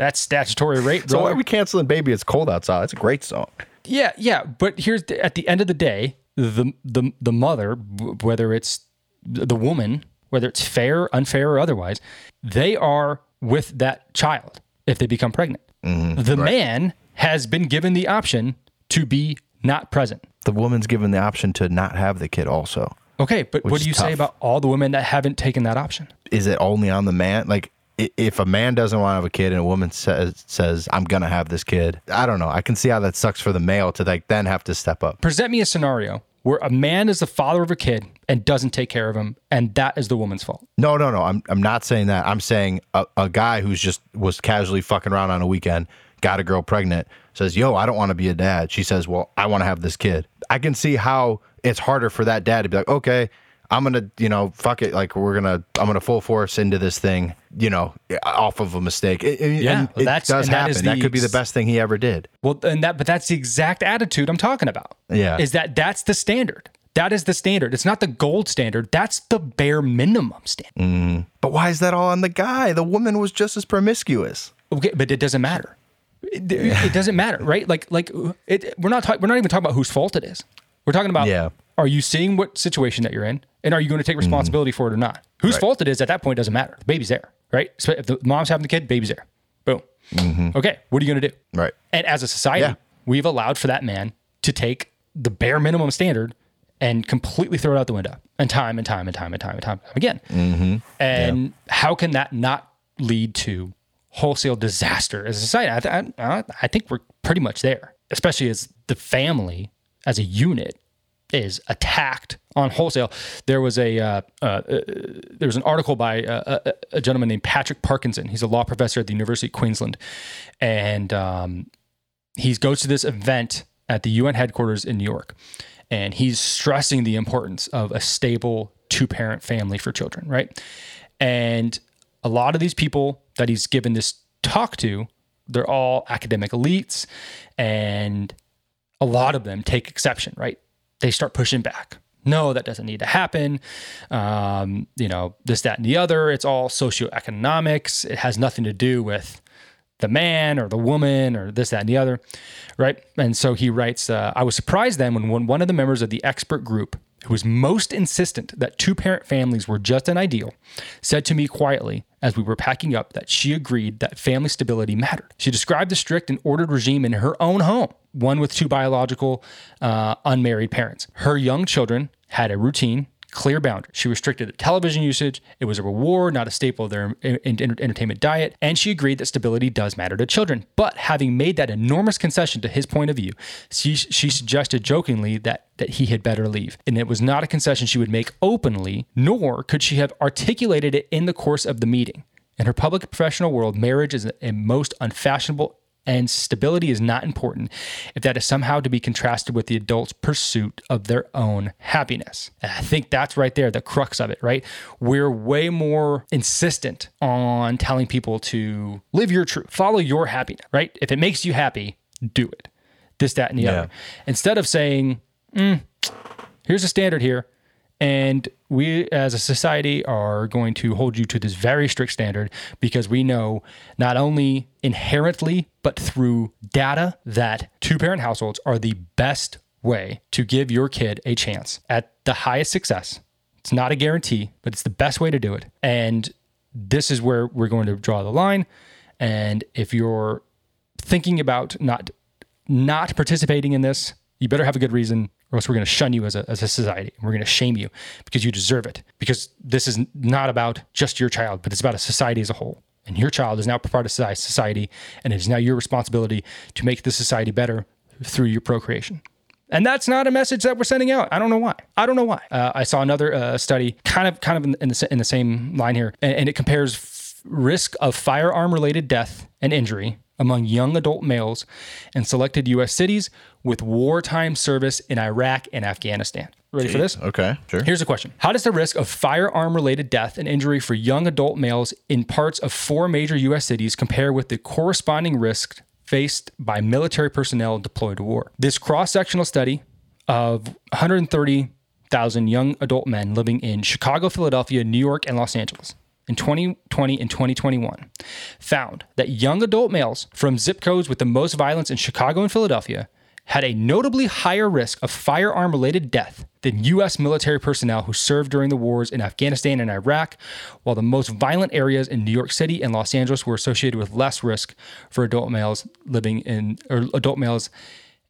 That's statutory rape, So why are we canceling "Baby It's Cold Outside"? It's a great song. yeah, yeah. But here's the, at the end of the day, the the the mother, whether it's the woman, whether it's fair, unfair, or otherwise, they are with that child if they become pregnant. Mm-hmm. the man has been given the option to be not present. The woman's given the option to not have the kid. Also, Okay, but what do you say about all the women that haven't taken that option? is it only on the man? Like, if a man doesn't want to have a kid and a woman says says I'm gonna have this kid, I don't know. I can see how that sucks for the male to like then have to step up. present me a scenario where a man is the father of a kid and doesn't take care of him, and that is the woman's fault. No, no, no. I'm I'm not saying that. I'm saying a, a guy who's just was casually fucking around on a weekend, got a girl pregnant, says, "Yo, I don't want to be a dad." She says, "Well, I want to have this kid." I can see how it's harder for that dad to be like, "Okay, I'm gonna, you know, fuck it. Like we're gonna, I'm gonna full force into this thing, you know, off of a mistake." It, it- Yeah, and well, it that's- does that happen. That, the could be the best thing he ever did. Well, and that, but that's the exact attitude I'm talking about. Yeah. is that that's the standard. That is the standard. It's not the gold standard. That's the bare minimum standard. Mm-hmm. But why is that all on the guy? The woman was just as promiscuous. Okay, but it doesn't matter. It, it doesn't matter, right? Like, like it, we're not talking. We're not even talking about whose fault it is. We're talking about. Yeah. Are you seeing what situation that you're in, and are you going to take mm-hmm. responsibility for it or not? Whose fault it is at that point doesn't matter. The baby's there, right? So if the mom's having the kid, baby's there. Boom. Mm-hmm. Okay, what are you going to do? Right. And as a society, Yeah. we've allowed for that man to take the bare minimum standard and completely throw it out the window, and time and time and time and time and time again. Mm-hmm. And how can that not lead to wholesale disaster as a society? I, th- I, I think we're pretty much there, especially as the family as a unit is attacked on wholesale. There was a uh, uh, uh, there was an article by uh, a, a gentleman named Patrick Parkinson. He's a law professor at the University of Queensland, and um, he goes to this event at the UN headquarters in New York, and he's stressing the importance of a stable two parent family for children, right? And a lot of these people that he's given this talk to, they're all academic elites, and a lot of them take exception, right? They start pushing back. No, that doesn't need to happen. Um, you know, this, that, and the other. It's all socioeconomics. It has nothing to do with the man or the woman or this, that, and the other, right? And so he writes, uh, I was surprised then when one, of the members of the expert group who was most insistent that two parent families were just an ideal said to me quietly as we were packing up that she agreed that family stability mattered. She described the strict and ordered regime in her own home, one with two biological uh, unmarried parents. Her young children had a routine, clear boundaries. She restricted television usage. It was a reward, not a staple of their en- en- entertainment diet. And she agreed that stability does matter to children. But having made that enormous concession to his point of view, she, she suggested jokingly that, that he had better leave. And it was not a concession she would make openly, nor could she have articulated it in the course of the meeting. In her public professional world, marriage is a most unfashionable and stability is not important if that is somehow to be contrasted with the adult's pursuit of their own happiness. And I think that's right there, the crux of it, right? We're way more insistent on telling people to live your truth, follow your happiness, right? If it makes you happy, do it. This, that, and the Yeah. other. Instead of saying, "Mm, here's a standard here. And we as a society are going to hold you to this very strict standard because we know not only inherently, but through data that two parent households are the best way to give your kid a chance at the highest success. It's not a guarantee, but it's the best way to do it. And this is where we're going to draw the line. And if you're thinking about not not participating in this, you better have a good reason, or else we're going to shun you as a, as a society. We're going to shame you because you deserve it. Because this is not about just your child, but it's about a society as a whole. And your child is now part of society, and it is now your responsibility to make the society better through your procreation. And that's not a message that we're sending out. I don't know why. I don't know why. Uh, I saw another uh, study, kind of, kind of in, in, the, in the same line here, and, and it compares f- risk of firearm-related death and injury among young adult males in selected U.S. cities with wartime service in Iraq and Afghanistan. Ready for this? Okay, sure. Here's a question How does the risk of firearm related death and injury for young adult males in parts of four major U.S. cities compare with the corresponding risk faced by military personnel deployed to war? This cross sectional study of 130,000 young adult men living in Chicago, Philadelphia, New York, and Los Angeles in 2020 and 2021 found that young adult males from zip codes with the most violence in Chicago and Philadelphia had a notably higher risk of firearm related death than U.S. military personnel who served during the wars in Afghanistan and Iraq, while the most violent areas in New York City and Los Angeles were associated with less risk for adult males living in, or adult males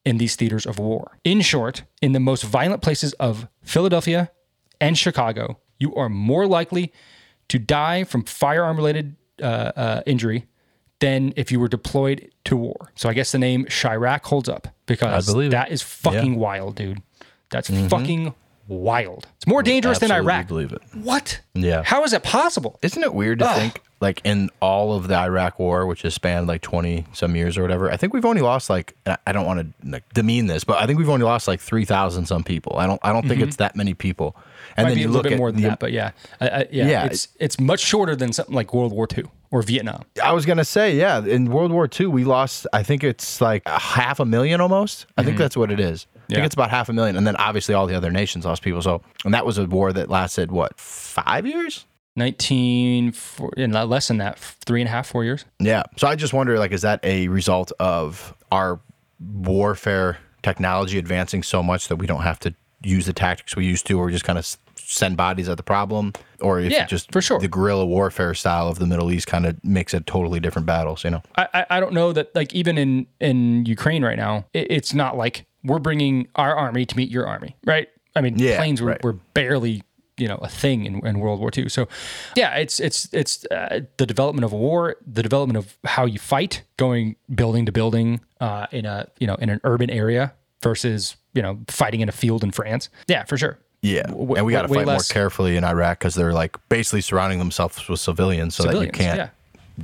in these theaters of war. In short, in the most violent places of Philadelphia and Chicago, you are more likely to die from firearm related uh, uh, injury than if you were deployed to war. So I guess the name Chiraq holds up because I believe it. that is fucking wild, dude. That's fucking wild. It's more dangerous than Absolutely Iraq. believe it. What? Yeah. How is it possible? Isn't it weird to Ugh. think, like, in all of the Iraq war, which has spanned like 20 some years or whatever, I think we've only lost like, and I I don't want to like, demean this, but I think we've only lost like 3,000 some people. I don't, I don't think it's that many people. And Mm-hmm. Might then be you a little look bit more than the, that, but yeah, I, I, yeah, Yeah, it's it's much shorter than something like World War II or Vietnam. I was gonna say, yeah, in World War II, we lost. I think it's like a half a million almost. I think that's what it is. I. Yeah. think it's about half a million, and then obviously all the other nations lost people. So, and that was a war that lasted what five years? Nineteen, four, and less than that, three and a half, four years. Yeah. So I just wonder, like, is that a result of our warfare technology advancing so much that we don't have to use the tactics we used to, or just kind of send bodies at the problem, or if Yeah, it just for sure. the guerrilla warfare style of the Middle East kind of makes it totally different battles. You know? I, I I don't know that like even in in Ukraine right now, it, it's not like we're bringing our army to meet your army, right? I mean, Yeah, planes were, right. were barely you know a thing in, in World War II. So yeah, it's it's it's uh, the development of war, the development of how you fight, going building to building uh, in a you know in an urban area versus you know fighting in a field in France. Yeah, for sure. Yeah, W- and we got to fight less- more carefully in Iraq because they're like basically surrounding themselves with civilians so Civilians, that you can't yeah.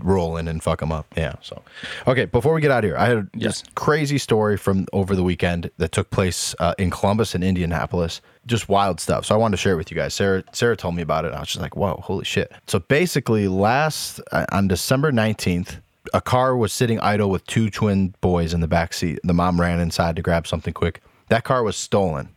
Roll in and fuck them up. Yeah. So, okay, before we get out of here, I had Yes. this crazy story from over the weekend that took place uh, in Columbus and Indianapolis. Just wild stuff. So I wanted to share it with you guys. Sarah Sarah told me about it. And I was just like, whoa, holy shit. So basically, last uh, on December nineteenth. A car was sitting idle with two twin boys in the back seat. The mom ran inside to grab something quick. That car was stolen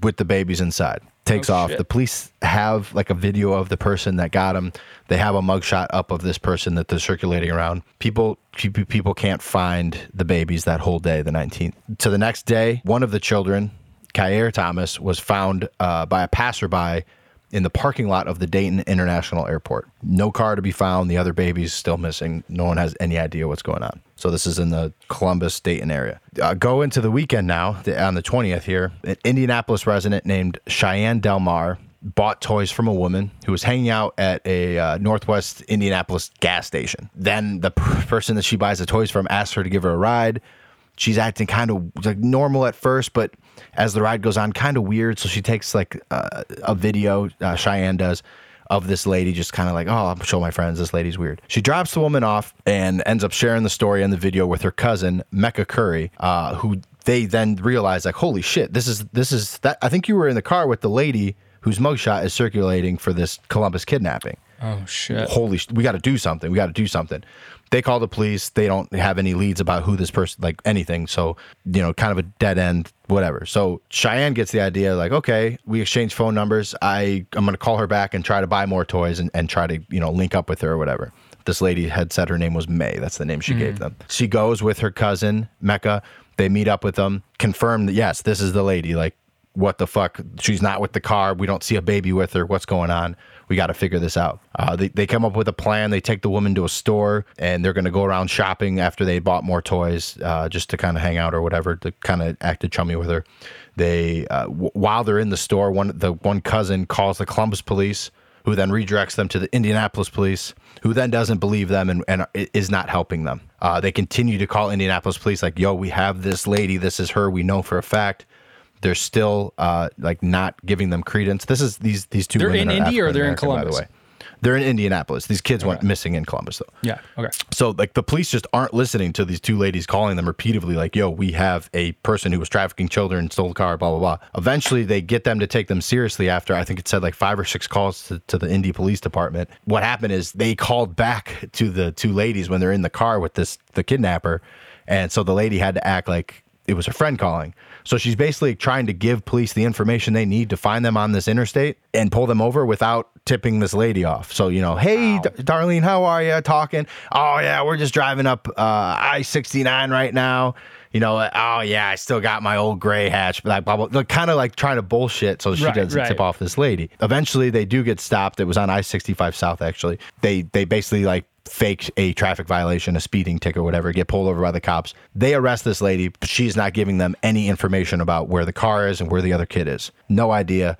with the babies inside. Takes Oh, off. shit. The police have like a video of the person that got him. They have a mugshot up of this person that they're circulating around. People people can't find the babies that whole day, the 19th. To the next day, one of the children, Ky'Air Thomas, was found uh, by a passerby in the parking lot of the Dayton International Airport. No car to be found. The other baby's still missing. No one has any idea what's going on. So this is in the Columbus, Dayton area. Uh, go into the weekend now, the, on the 20th here. An Indianapolis resident named Cheyenne Delmar bought toys from a woman who was hanging out at a uh, Northwest Indianapolis gas station. Then the per- person that she buys the toys from asked her to give her a ride she's acting kind of like normal at first, but as the ride goes on, kind of weird. So she takes like uh, a video, uh, Cheyenne does, of this lady just kind of like, oh, I'll show my friends this lady's weird. She drops the woman off and ends up sharing the story and the video with her cousin, Mecca Curry, uh, who they then realize like, holy shit, this is this is that. I think you were in the car with the lady whose mugshot is circulating for this Columbus kidnapping Oh shit. holy sh- we got to do something we got to do something they call the police they don't have any leads about who this person like anything so you know kind of a dead end whatever so cheyenne gets the idea like okay we exchange phone numbers i i'm gonna call her back and try to buy more toys and, and try to you know link up with her or whatever this lady had said her name was may that's the name she gave mm. them she goes with her cousin mecca they meet up with them confirm that yes this is the lady like what the fuck? She's not with the car. We don't see a baby with her. What's going on? We got to figure this out. Uh, they, they come up with a plan. They take the woman to a store and they're going to go around shopping after they bought more toys uh, just to kind of hang out or whatever, to kind of act chummy with her. They, uh, w- while they're in the store, one the one cousin calls the Columbus police, who then redirects them to the Indianapolis police, who then doesn't believe them and, and is not helping them. Uh, they continue to call Indianapolis police like, "Yo, we have this lady. This is her. We know for a fact." They're still uh, like not giving them credence. This is these these two. They're in Indy or they're in Columbus? By the way, they're in Indianapolis. These kids went missing in Columbus though. Yeah. Okay. So like the police just aren't listening to these two ladies calling them repeatedly like, "Yo, we have a person who was trafficking children, stole a car, blah blah blah." Eventually, they get them to take them seriously after I think it said like five or six calls to, to the Indy Police Department. What happened is they called back to the two ladies when they're in the car with this the kidnapper, and so the lady had to act like it was her friend calling. So she's basically trying to give police the information they need to find them on this interstate and pull them over without tipping this lady off. So, you know, hey, D- Darlene, how are you? Talking. Oh, yeah, we're just driving up uh, I 69 right now. You know, oh, yeah, I still got my old gray hatch. But like, blah, blah, blah. kind of like trying to bullshit so she Right, doesn't right. tip off this lady. Eventually, they do get stopped. It was on I 65 South, actually. They, they basically like, faked a traffic violation, a speeding ticket, or whatever, get pulled over by the cops. They arrest this lady. but She's not giving them any information about where the car is and where the other kid is. No idea.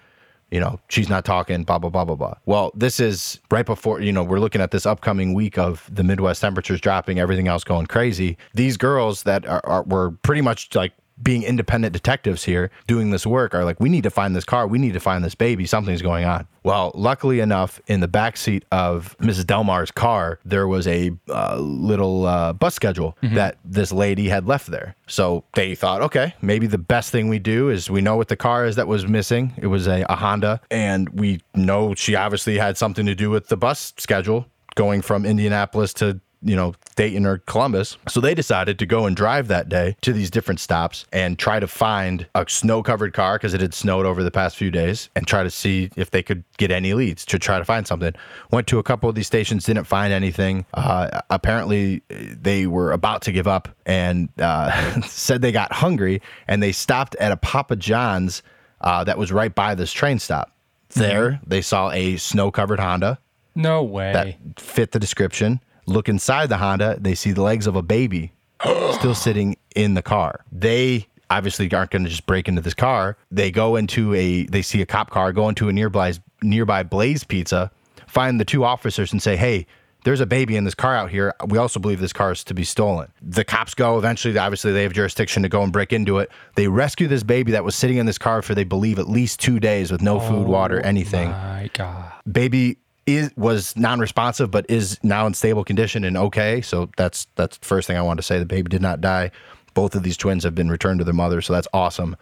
You know, she's not talking, blah, blah, blah, blah, blah. Well, this is right before, you know, we're looking at this upcoming week of the Midwest temperatures dropping, everything else going crazy. These girls that are, are were pretty much like being independent detectives here doing this work are like, we need to find this car. We need to find this baby. Something's going on. Well, luckily enough, in the back seat of Mrs. Delmar's car, there was a uh, little uh, bus schedule that this lady had left there. So they thought, okay, maybe the best thing we do is we know what the car is that was missing. It was a, a Honda, and we know she obviously had something to do with the bus schedule going from Indianapolis to you know, Dayton or Columbus. So they decided to go and drive that day to these different stops and try to find a snow covered car because it had snowed over the past few days and try to see if they could get any leads to try to find something. Went to a couple of these stations, didn't find anything. Uh, apparently, they were about to give up and uh, *laughs* said they got hungry and they stopped at a Papa John's uh, that was right by this train stop. There, they saw a snow covered Honda No way. that fit the description. Look inside the Honda, they see the legs of a baby *gasps* still sitting in the car. They obviously aren't going to just break into this car. They go into a they see a cop car, go into a nearby nearby Blaze Pizza, find the two officers and say, "Hey, there's a baby in this car out here. We also believe this car is to be stolen." The cops go, eventually obviously they have jurisdiction to go and break into it. They rescue this baby that was sitting in this car for they believe at least 2 days with no food, water, oh anything My God. baby is was non-responsive but is now in stable condition and okay. So that's that's the first thing i want to say. The baby did not die. Both of these twins have been returned to their mother so that's awesome.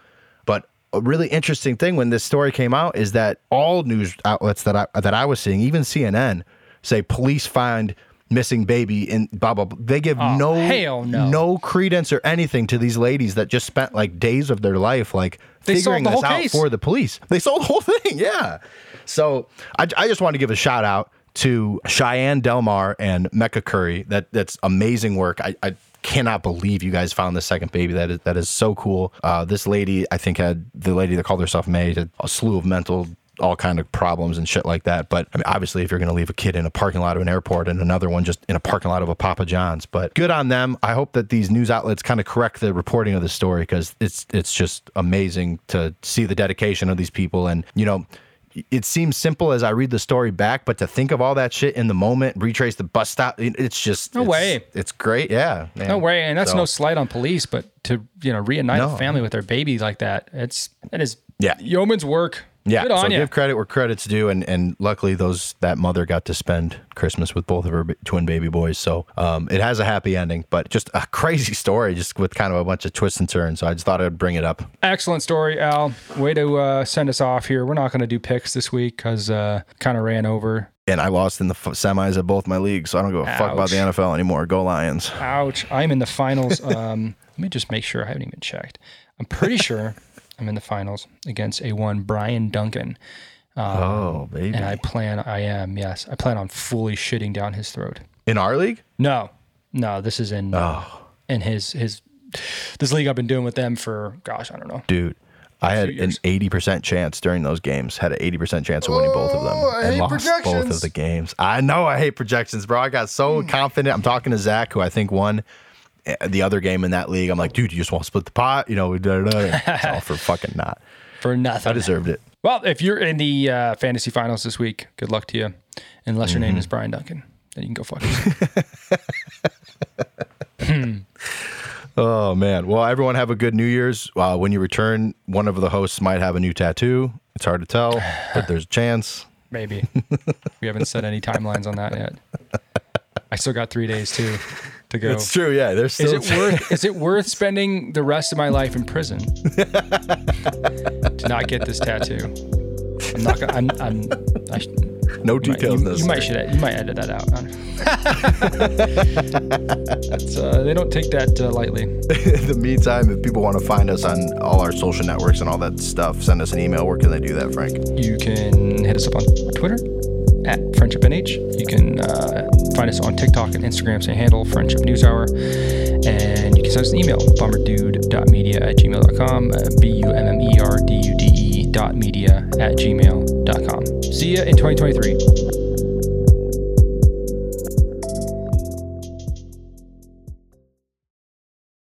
But a really interesting thing when this story came out is that all news outlets that i that i was seeing even cnn say police find missing baby in blah blah, blah. they give no Oh, hell no. no credence or anything to these ladies that just spent like days of their life like They figuring this out case. for the police. They sold the whole *laughs* thing, yeah. So I, I just want to give a shout out to Cheyenne Delmar and Mecca Curry. That that's amazing work. I, I cannot believe you guys found the second baby. That is that is so cool. Uh, this lady, I think, had the lady that called herself May had a slew of mental. All kind of problems and shit like that. But I mean, obviously, if you're going to leave a kid in a parking lot of an airport and another one just in a parking lot of a Papa John's, but good on them. I hope that these news outlets kind of correct the reporting of the story because it's it's just amazing to see the dedication of these people and you know it seems simple as I read the story back, but to think of all that shit in the moment, retrace the bus stop, it's just No it's- way. It's great, yeah. man. No way, and that's So, no slight on police, but to you know reunite No. a family with their baby like that, it's that is Yeah. yeoman's work. Yeah, Good so give credit where credit's due, and and luckily those that mother got to spend Christmas with both of her b- twin baby boys. So um, it has a happy ending, but just a crazy story, just with kind of a bunch of twists and turns. So I just thought I'd bring it up. Excellent story, Al. Way to uh, send us off here. We're not going to do picks this week because uh, kind of ran over. And I lost in the f- semis of both my leagues, so I don't give a fuck about the NFL anymore. Go Lions! Ouch! I'm in the finals. *laughs* Um, let me just make sure. I haven't even checked. I'm pretty sure I'm in the finals against a one Brian Duncan, oh baby, and I plan. I am yes. I plan on fully shitting down his throat. in our league. No, no. This is in Oh. in his his this league I've been doing with them for gosh I don't know. dude I had few an eighty percent chance during those games. Had an eighty percent chance of winning both of them, Oh, I and hate lost both of the games. I know I hate projections, bro. I got so Hmm. confident. I'm talking to Zach, who I think won the other game in that league. I'm like, dude, you just want to split the pot, you know? It's all for *laughs* fucking not. For nothing. I deserved it. Well, if you're in the uh, fantasy finals this week, good luck to you. Unless your Mm-hmm. name is Brian Duncan, then you can go fuck yourself. *laughs* Oh man. Well, everyone have a good New Year's. Uh, when you return, one of the hosts might have a new tattoo. It's hard to tell, but there's a chance. *sighs* Maybe. we haven't set any timelines on that yet. I still got three days too to go. It's true. Yeah. There's Is still. it *laughs* worth? Is it worth spending the rest of my life in prison *laughs* to not get this tattoo? I'm not gonna. I'm. I'm I sh- no you might, details. you, you might should. You might edit that out. That's, *laughs* uh, they don't take that uh, lightly. in the meantime, if people want to find us on all our social networks and all that stuff, send us an email. Where can they do that, Frank? You can hit us up on Twitter at Friendship NH. You can uh, find us on TikTok and Instagram, same handle, Friendship News Hour. And you can send us an email, bummerdude.media at gmail.com, uh, B U M M E R D U D E dot media at gmail.com. See ya in 2023.